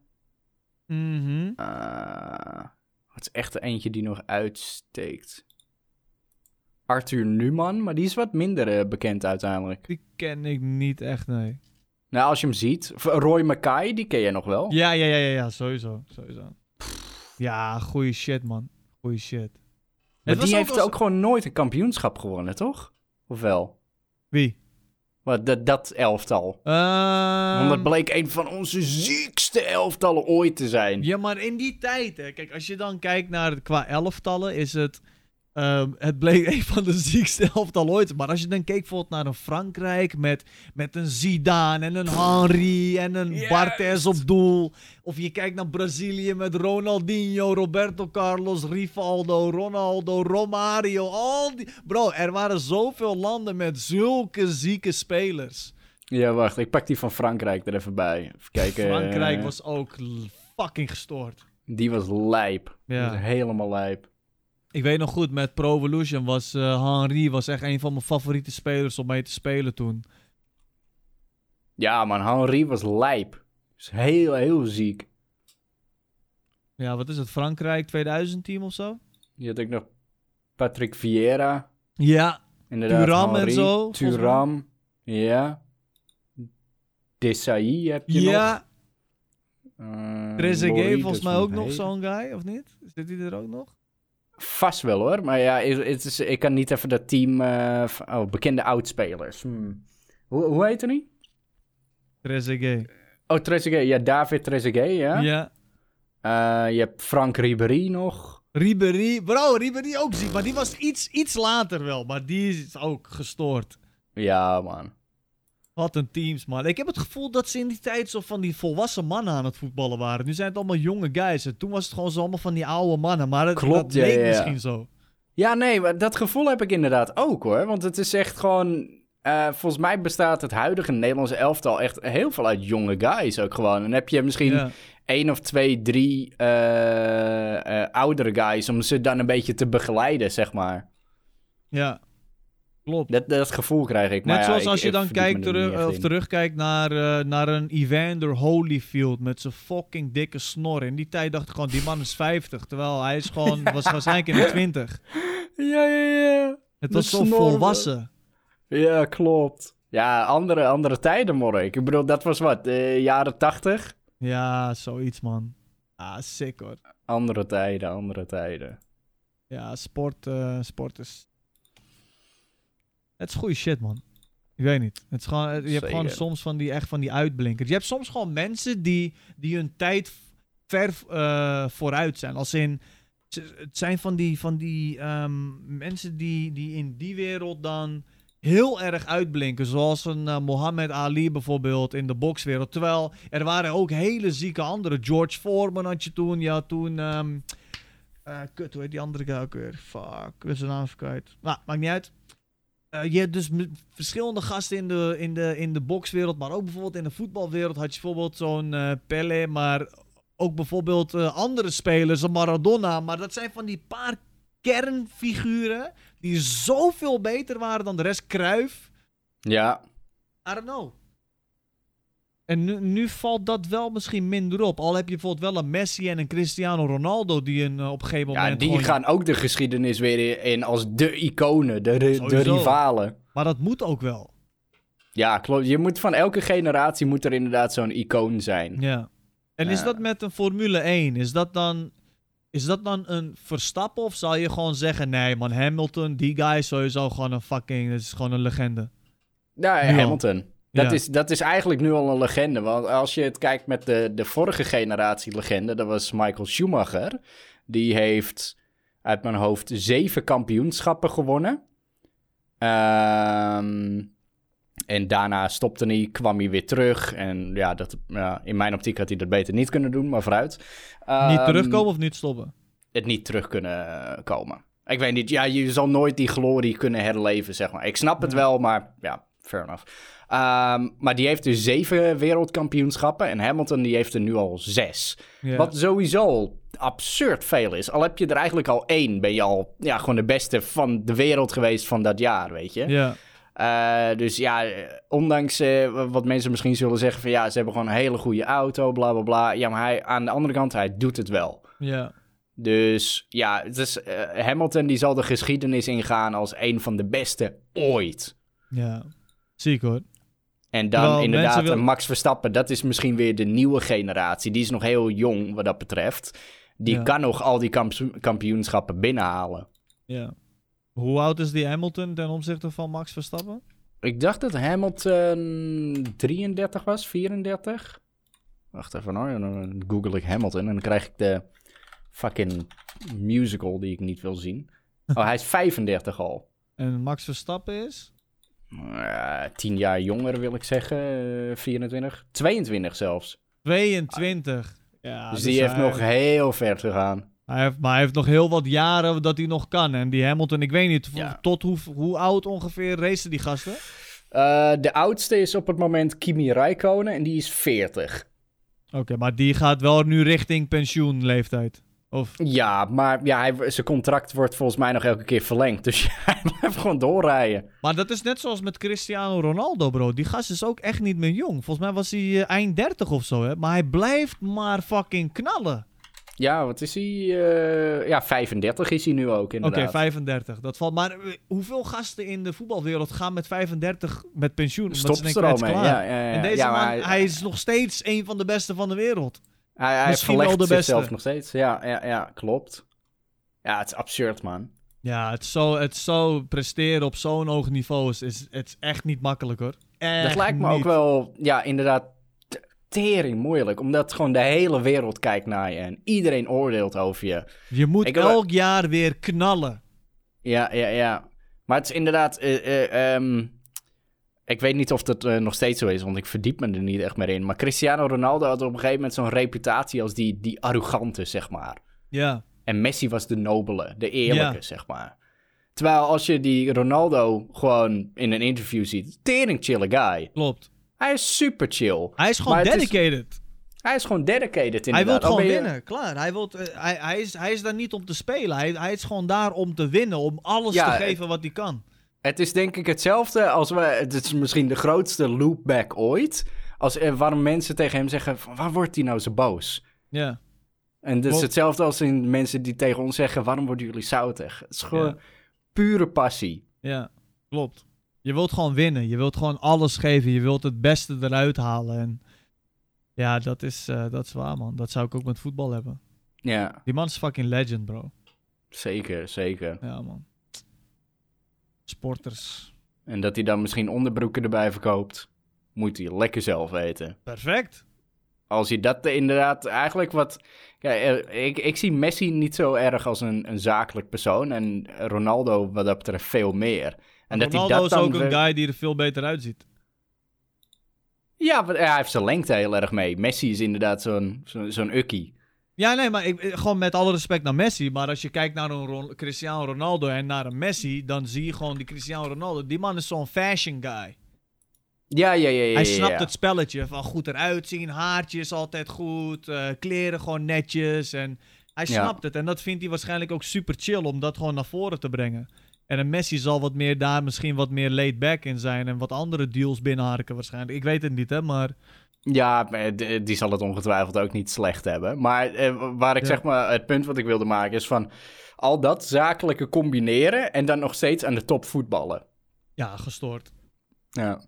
B: Mhm.
A: Eh, wat is echt eentje die nog uitsteekt? Arthur Numan, maar die is wat minder eh, bekend uiteindelijk.
B: Die ken ik niet echt, nee.
A: Nou, als je hem ziet. Roy Mackay, die ken je nog wel.
B: Ja, ja, ja, ja, ja, sowieso. sowieso. Ja, goeie shit, man. Goeie shit.
A: maar
B: Het
A: die heeft
B: als-
A: ook gewoon nooit een kampioenschap gewonnen, toch? Of wel?
B: Wie?
A: Wat, dat, dat elftal.
B: Ehm,
A: Want dat bleek een van onze ziekste elftallen ooit te zijn.
B: Ja, maar in die tijd, hè. Kijk, als je dan kijkt naar qua elftallen, is het... ehm, het bleek een van de ziekste elftallen ooit. Maar als je dan keek bijvoorbeeld naar een Frankrijk met, met een Zidane en een Henry en een. Barthez op doel. Of je kijkt naar Brazilië met Ronaldinho, Roberto Carlos, Rivaldo, Ronaldo, Romario. Al die... Bro, er waren zoveel landen met zulke zieke spelers.
A: Ja, wacht. Ik pak die van Frankrijk er even bij. Even kijken.
B: Frankrijk was ook fucking gestoord.
A: Die was lijp.
B: Ja.
A: Die was helemaal lijp.
B: Ik weet nog goed, met Pro Evolution was eh, Henry was echt een van mijn favoriete spelers om mee te spelen toen.
A: Ja, man. Henry was lijp. Is heel, heel ziek.
B: Ja, wat is het? Frankrijk 2000 team of zo?
A: Je had ook nog Patrick Vieira.
B: Ja.
A: Inderdaad,
B: Thuram en zo.
A: Thuram. Ja. Desailly heb je nog.
B: Ja.
A: Uh,
B: Trezeguet volgens mij ook nog zo'n guy, of niet? Zit hij er ook nog?
A: Vast wel hoor. Maar ja, het het is, ik kan niet even dat team... eh, oh, bekende oudspelers. Hmm. Hoe, hoe heet hij?
B: Trezeguet.
A: Oh, Trezeguet. Ja, David Trezeguet, ja.
B: Ja.
A: Eh, je hebt Frank Ribéry nog.
B: Ribéry. Bro, Ribéry ook ziek. Maar die was iets, iets later wel. Maar die is ook gestoord.
A: Ja, man.
B: Wat een teams, man. Ik heb het gevoel dat ze in die tijd zo van die volwassen mannen aan het voetballen waren. Nu zijn het allemaal jonge guys. En toen was het gewoon zo allemaal van die oude mannen. Maar het,
A: Klopt,
B: dat
A: ja,
B: misschien zo.
A: Ja, nee, maar dat gevoel heb ik inderdaad ook hoor. Want het is echt gewoon. eh, volgens mij bestaat het huidige Nederlandse elftal echt heel veel uit jonge guys ook gewoon. En dan heb je misschien
B: Ja.
A: één of twee, drie eh, eh, oudere guys om ze dan een beetje te begeleiden, zeg maar.
B: ja. Klopt.
A: Dat, dat gevoel krijg ik.
B: Net
A: maar ja,
B: zoals
A: ik-
B: als je dan kijkt
A: er
B: terug, of terugkijkt naar, eh, naar een Evander Holyfield met zijn fucking dikke snor. In die tijd dacht ik gewoon, die man is 50. Terwijl hij is gewoon, was waarschijnlijk in de 20.
A: Ja, ja, ja.
B: Het was zo
A: snor,
B: volwassen.
A: Ja, klopt. Ja, andere, andere tijden, Morrik. Ik bedoel, dat was wat, de jaren tachtig?
B: Ja, zoiets man. Ah, sick hoor.
A: Andere tijden, andere tijden.
B: Ja, sport, eh, sport is... Het is goede shit, man. Ik weet niet. Het is gewoon, je hebt gewoon soms van die, echt van die uitblinkers. Je hebt soms gewoon mensen die, die hun tijd ver eh, vooruit zijn. Als in... Het zijn van die, van die ehm, mensen die, die in die wereld dan heel erg uitblinken. Zoals een eh, Mohammed Ali bijvoorbeeld in de bokswereld. Terwijl er waren ook hele zieke andere. George Foreman had je toen. Had toen... ehm, eh, kut, hoe heet die andere guy ook weer? Fuck, ben zijn naam kwijt. Nou, maakt niet uit. Eh, je hebt dus verschillende gasten in de, in, de, in de bokswereld, maar ook bijvoorbeeld in de voetbalwereld had je bijvoorbeeld zo'n Pele, maar ook bijvoorbeeld eh, andere spelers, een Maradona. Maar dat zijn van die paar kernfiguren die zoveel beter waren dan de rest. Kruif,
A: Ja,
B: I don't know. En nu, nu valt dat wel misschien minder op. Al heb je bijvoorbeeld wel een Messi en een Cristiano Ronaldo die een, eh, op een gegeven
A: ja
B: moment
A: die
B: gewoon-
A: gaan ook de geschiedenis weer in als de iconen, de, de, rivalen.
B: Maar dat moet ook wel.
A: Ja, klopt. Je moet van elke generatie moet er inderdaad zo'n icoon zijn.
B: Ja. En is
A: Ja.
B: dat met een Formule 1? Is dat dan, is dat dan een Verstappen? Of zal je gewoon zeggen: nee, man, Hamilton, die guy is sowieso gewoon een fucking. Dat is gewoon een legende.
A: Ja,
B: al.
A: Hamilton. Dat,
B: Ja.
A: is, dat is eigenlijk nu al een legende. Want als je het kijkt met de, de vorige generatie legende, dat was Michael Schumacher. Die heeft uit mijn hoofd zeven kampioenschappen gewonnen. Ehm, en daarna stopte hij, kwam hij weer terug. En ja, dat, ja, in mijn optiek had hij dat beter niet kunnen doen, maar vooruit.
B: niet
A: Ehm,
B: terugkomen of niet stoppen?
A: het niet terug kunnen komen. Ik weet niet, ja, je zal nooit die glorie kunnen herleven, zeg maar. Ik snap het
B: Ja.
A: wel, maar ja, fair enough. Ehm, maar die heeft dus zeven wereldkampioenschappen en Hamilton die heeft er nu al zes. Wat sowieso al absurd veel is. Al heb je er eigenlijk al één, ben je al ja, gewoon de beste van de wereld geweest van dat jaar, weet je.
B: Ja.
A: Eh, dus ja, eh, ondanks eh, wat mensen misschien zullen zeggen van ja, ze hebben gewoon een hele goede auto, bla bla bla. Ja, maar hij, aan de andere kant, hij doet het wel.
B: Ja.
A: Dus ja, het is, eh, Hamilton die zal de geschiedenis ingaan als een van de beste ooit.
B: Ja. Ziek hoor.
A: En dan
B: Terwijl
A: inderdaad
B: wil-
A: Max Verstappen, dat is misschien weer de nieuwe generatie. Die is nog heel jong wat dat betreft. Die
B: Ja.
A: kan nog al die kamp- kampioenschappen binnenhalen.
B: Ja. Hoe oud is die Hamilton ten opzichte van Max Verstappen?
A: Ik dacht dat Hamilton 33 was, 34. Wacht even hoor, dan google ik Hamilton en dan krijg ik de fucking musical die ik niet wil zien. Oh, hij is 35 al.
B: En Max Verstappen is?
A: Eh, 10 jaar jonger wil ik zeggen, eh, 24. 22 zelfs.
B: 22. Ja,
A: dus die heeft
B: hij-
A: nog heel ver te gaan.
B: Hij heeft, maar hij heeft nog heel wat jaren dat hij nog kan. En die Hamilton, ik weet niet,
A: Ja.
B: tot hoe, hoe oud ongeveer racen die gasten?
A: Eh, de oudste is op het moment Kimi Räikkönen en die is 40.
B: Oké, maar die gaat wel nu richting pensioenleeftijd. Of,
A: Ja, maar ja, hij, zijn contract wordt volgens mij nog elke keer verlengd. Dus hij blijft gewoon doorrijden.
B: maar dat is net zoals met Cristiano Ronaldo, bro. Die gast is ook echt niet meer jong. Volgens mij was hij eh, eind 30 of zo, hè. Maar hij blijft maar fucking knallen.
A: Ja, wat is hij? eh, ja, 35 is hij nu ook
B: Oké,
A: inderdaad.
B: 35. Dat valt. Maar eh, hoeveel gasten in de voetbalwereld gaan met 35 met pensioen? Denken,
A: er al mee. Ja, ja, ja.
B: En deze man,
A: maar
B: hij, is nog steeds een van de beste van de wereld.
A: Hij, hij
B: misschien wel de beste.
A: nog steeds. Ja, ja, ja, klopt. Ja, het is absurd, man.
B: Ja, het zo, het zo presteren op zo'n hoog niveau is, is, het is echt niet makkelijk hoor. Echt
A: dat lijkt me
B: niet.
A: ook wel, ja, inderdaad, tering moeilijk. Omdat gewoon de hele wereld kijkt naar je en iedereen oordeelt over je.
B: Je moet
A: Ik
B: elk jaar weer knallen.
A: Ja, ja, ja. Maar het is inderdaad, eh, eh, ehm, ik weet niet of dat eh, nog steeds zo is, want ik verdiep me er niet echt meer in. Maar Cristiano Ronaldo had op een gegeven moment zo'n reputatie als die, die arrogante, zeg maar.
B: Ja.
A: En Messi was de nobele, de eerlijke,
B: Ja.
A: zeg maar. Terwijl als je die Ronaldo gewoon in een interview ziet, tering chille guy.
B: Klopt.
A: Hij is super chill.
B: Hij is gewoon
A: is-
B: dedicated.
A: Hij is gewoon dedicated
B: Hij
A: inderdaad.
B: wil
A: Al
B: gewoon
A: je-
B: winnen, klaar. Hij, wilt, eh, hij, hij, is, hij is daar niet om te spelen. Hij, hij is gewoon daar om te winnen, om alles
A: Ja,
B: te geven wat hij kan.
A: Het is denk ik hetzelfde als we. Het is misschien de grootste loopback ooit. Als eh, waarom mensen tegen hem zeggen: van, waar wordt hij nou zo boos?
B: Ja.
A: En dat is hetzelfde als in mensen die tegen ons zeggen: waarom worden jullie zoutig? Het is gewoon
B: Ja.
A: pure passie.
B: Ja, klopt. Je wilt gewoon winnen. Je wilt gewoon alles geven. Je wilt het beste eruit halen. En ja, dat is, eh, dat is waar, man. Dat zou ik ook met voetbal hebben.
A: Ja,
B: Die man is fucking legend, bro.
A: zeker, zeker.
B: Ja, man. Sporters.
A: En dat hij dan misschien onderbroeken erbij verkoopt, moet hij lekker zelf weten.
B: Perfect.
A: Als je dat inderdaad eigenlijk wat. Kijk, eh, ik, ik zie Messi niet zo erg als een, een zakelijk persoon. En Ronaldo wat dat betreft veel meer. En dat hij
B: Ronaldo
A: dat
B: is
A: dan
B: ook een guy die er veel beter uitziet.
A: Ja, hij heeft zijn lengte heel erg mee. Messi is inderdaad zo'n zo'n zo'n ukkie.
B: Ja, nee, maar ik, eh, gewoon met alle respect naar Messi. Maar als je kijkt naar een Ron- Cristiano Ronaldo en naar een Messi, dan zie je gewoon die Cristiano Ronaldo. Die man is zo'n fashion guy.
A: Ja, ja, ja, ja.
B: Hij snapt
A: ja.
B: het spelletje van goed eruit zien, haartjes altijd goed, eh, kleren gewoon netjes. En hij snapt het. En dat vindt hij waarschijnlijk ook super chill om dat gewoon naar voren te brengen. En een Messi zal wat meer daar misschien wat meer laid back in zijn en wat andere deals binnenharken waarschijnlijk. Ik weet het niet, hè, maar
A: Ja, die zal het ongetwijfeld ook niet slecht hebben. Maar eh, waar ik
B: Ja.
A: zeg maar, het punt wat ik wilde maken is van... al dat zakelijke combineren en dan nog steeds aan de top voetballen.
B: ja, gestoord.
A: Ja.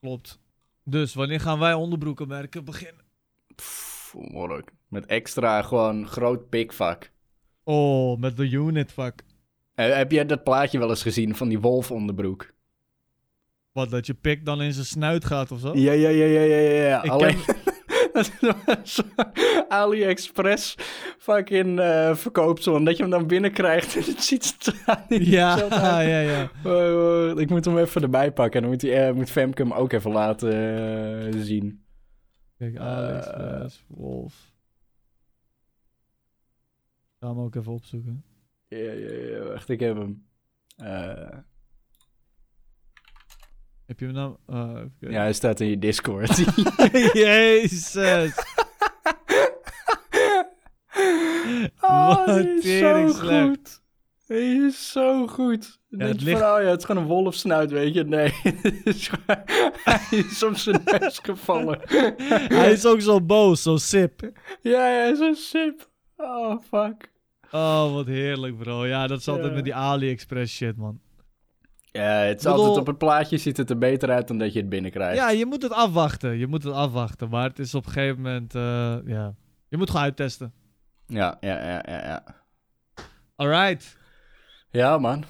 B: Klopt. Dus wanneer gaan wij onderbroeken merken beginnen?
A: Pff, morgen. Met extra gewoon groot pikvak.
B: Oh, met de unit fuck.
A: Eh, heb jij dat plaatje wel eens gezien van die wolfonderbroek?
B: Wat, dat je pik dan in zijn snuit gaat of zo?
A: Ja, ja, ja, ja, ja, ja. ja.
B: Ik
A: Alleen... dat is zo'n AliExpress fucking eh verkoopsel. En dat je hem dan binnenkrijgt en het ziet niet
B: Ja, ja, ja.
A: Oh, ik moet hem even erbij pakken. En dan moet, die, eh, moet Femke hem ook even laten eh, zien.
B: Kijk. Alex, Wolf. Ik ga hem ook even opzoeken.
A: Ja, ja, ja. Wacht, ik heb hem.
B: Heb je hem nou... eh,
A: ja, hij staat in je Discord.
B: Jezus.
A: Oh,
B: Wat
A: die is zo
B: slecht.
A: goed. Die is zo goed.
B: Ja, het ligt-
A: ja, het is gewoon een wolfsnuit, weet je. Nee, het is gewoon- hij is op zijn neus gevallen.
B: Hij is ook zo boos, zo sip.
A: Ja, ja, hij is een sip. Oh, fuck.
B: Oh, wat heerlijk, bro. Ja, dat is altijd
A: Ja.
B: met die AliExpress shit, man.
A: Ja, het is
B: bedoel-
A: altijd op het plaatje ziet het er beter uit dan dat je het binnenkrijgt.
B: Ja, je moet het afwachten. Je moet het afwachten. Maar het is op een gegeven moment... eh, ja. Je moet gewoon uittesten.
A: ja, ja, ja, ja. Ja,
B: Alright.
A: ja man.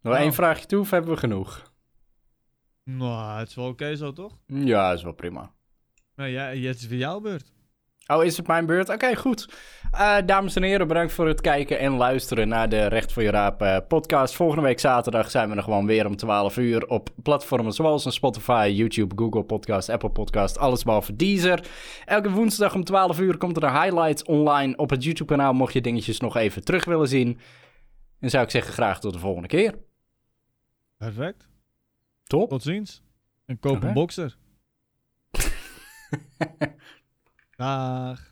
A: Nog
B: Oh.
A: één vraagje toe of hebben we genoeg?
B: Nou, het is wel oké zo, toch?
A: Ja, is wel prima.
B: Nou, ja, het is weer jouw beurt.
A: Oh, is het mijn beurt? Oké, goed. Eh, dames en heren, bedankt voor het kijken en luisteren naar de Recht voor je Raap eh, podcast. Volgende week zaterdag zijn we er gewoon weer om 12 uur op platformen zoals een Spotify, YouTube, Google Podcast, Apple Podcast, alles behalve Deezer. Elke woensdag om 12 uur komt er een highlights online op het YouTube kanaal, mocht je dingetjes nog even terug willen zien. En zou ik zeggen graag tot de volgende keer.
B: Perfect.
A: Top.
B: Tot ziens. En koop een boxer. Dag.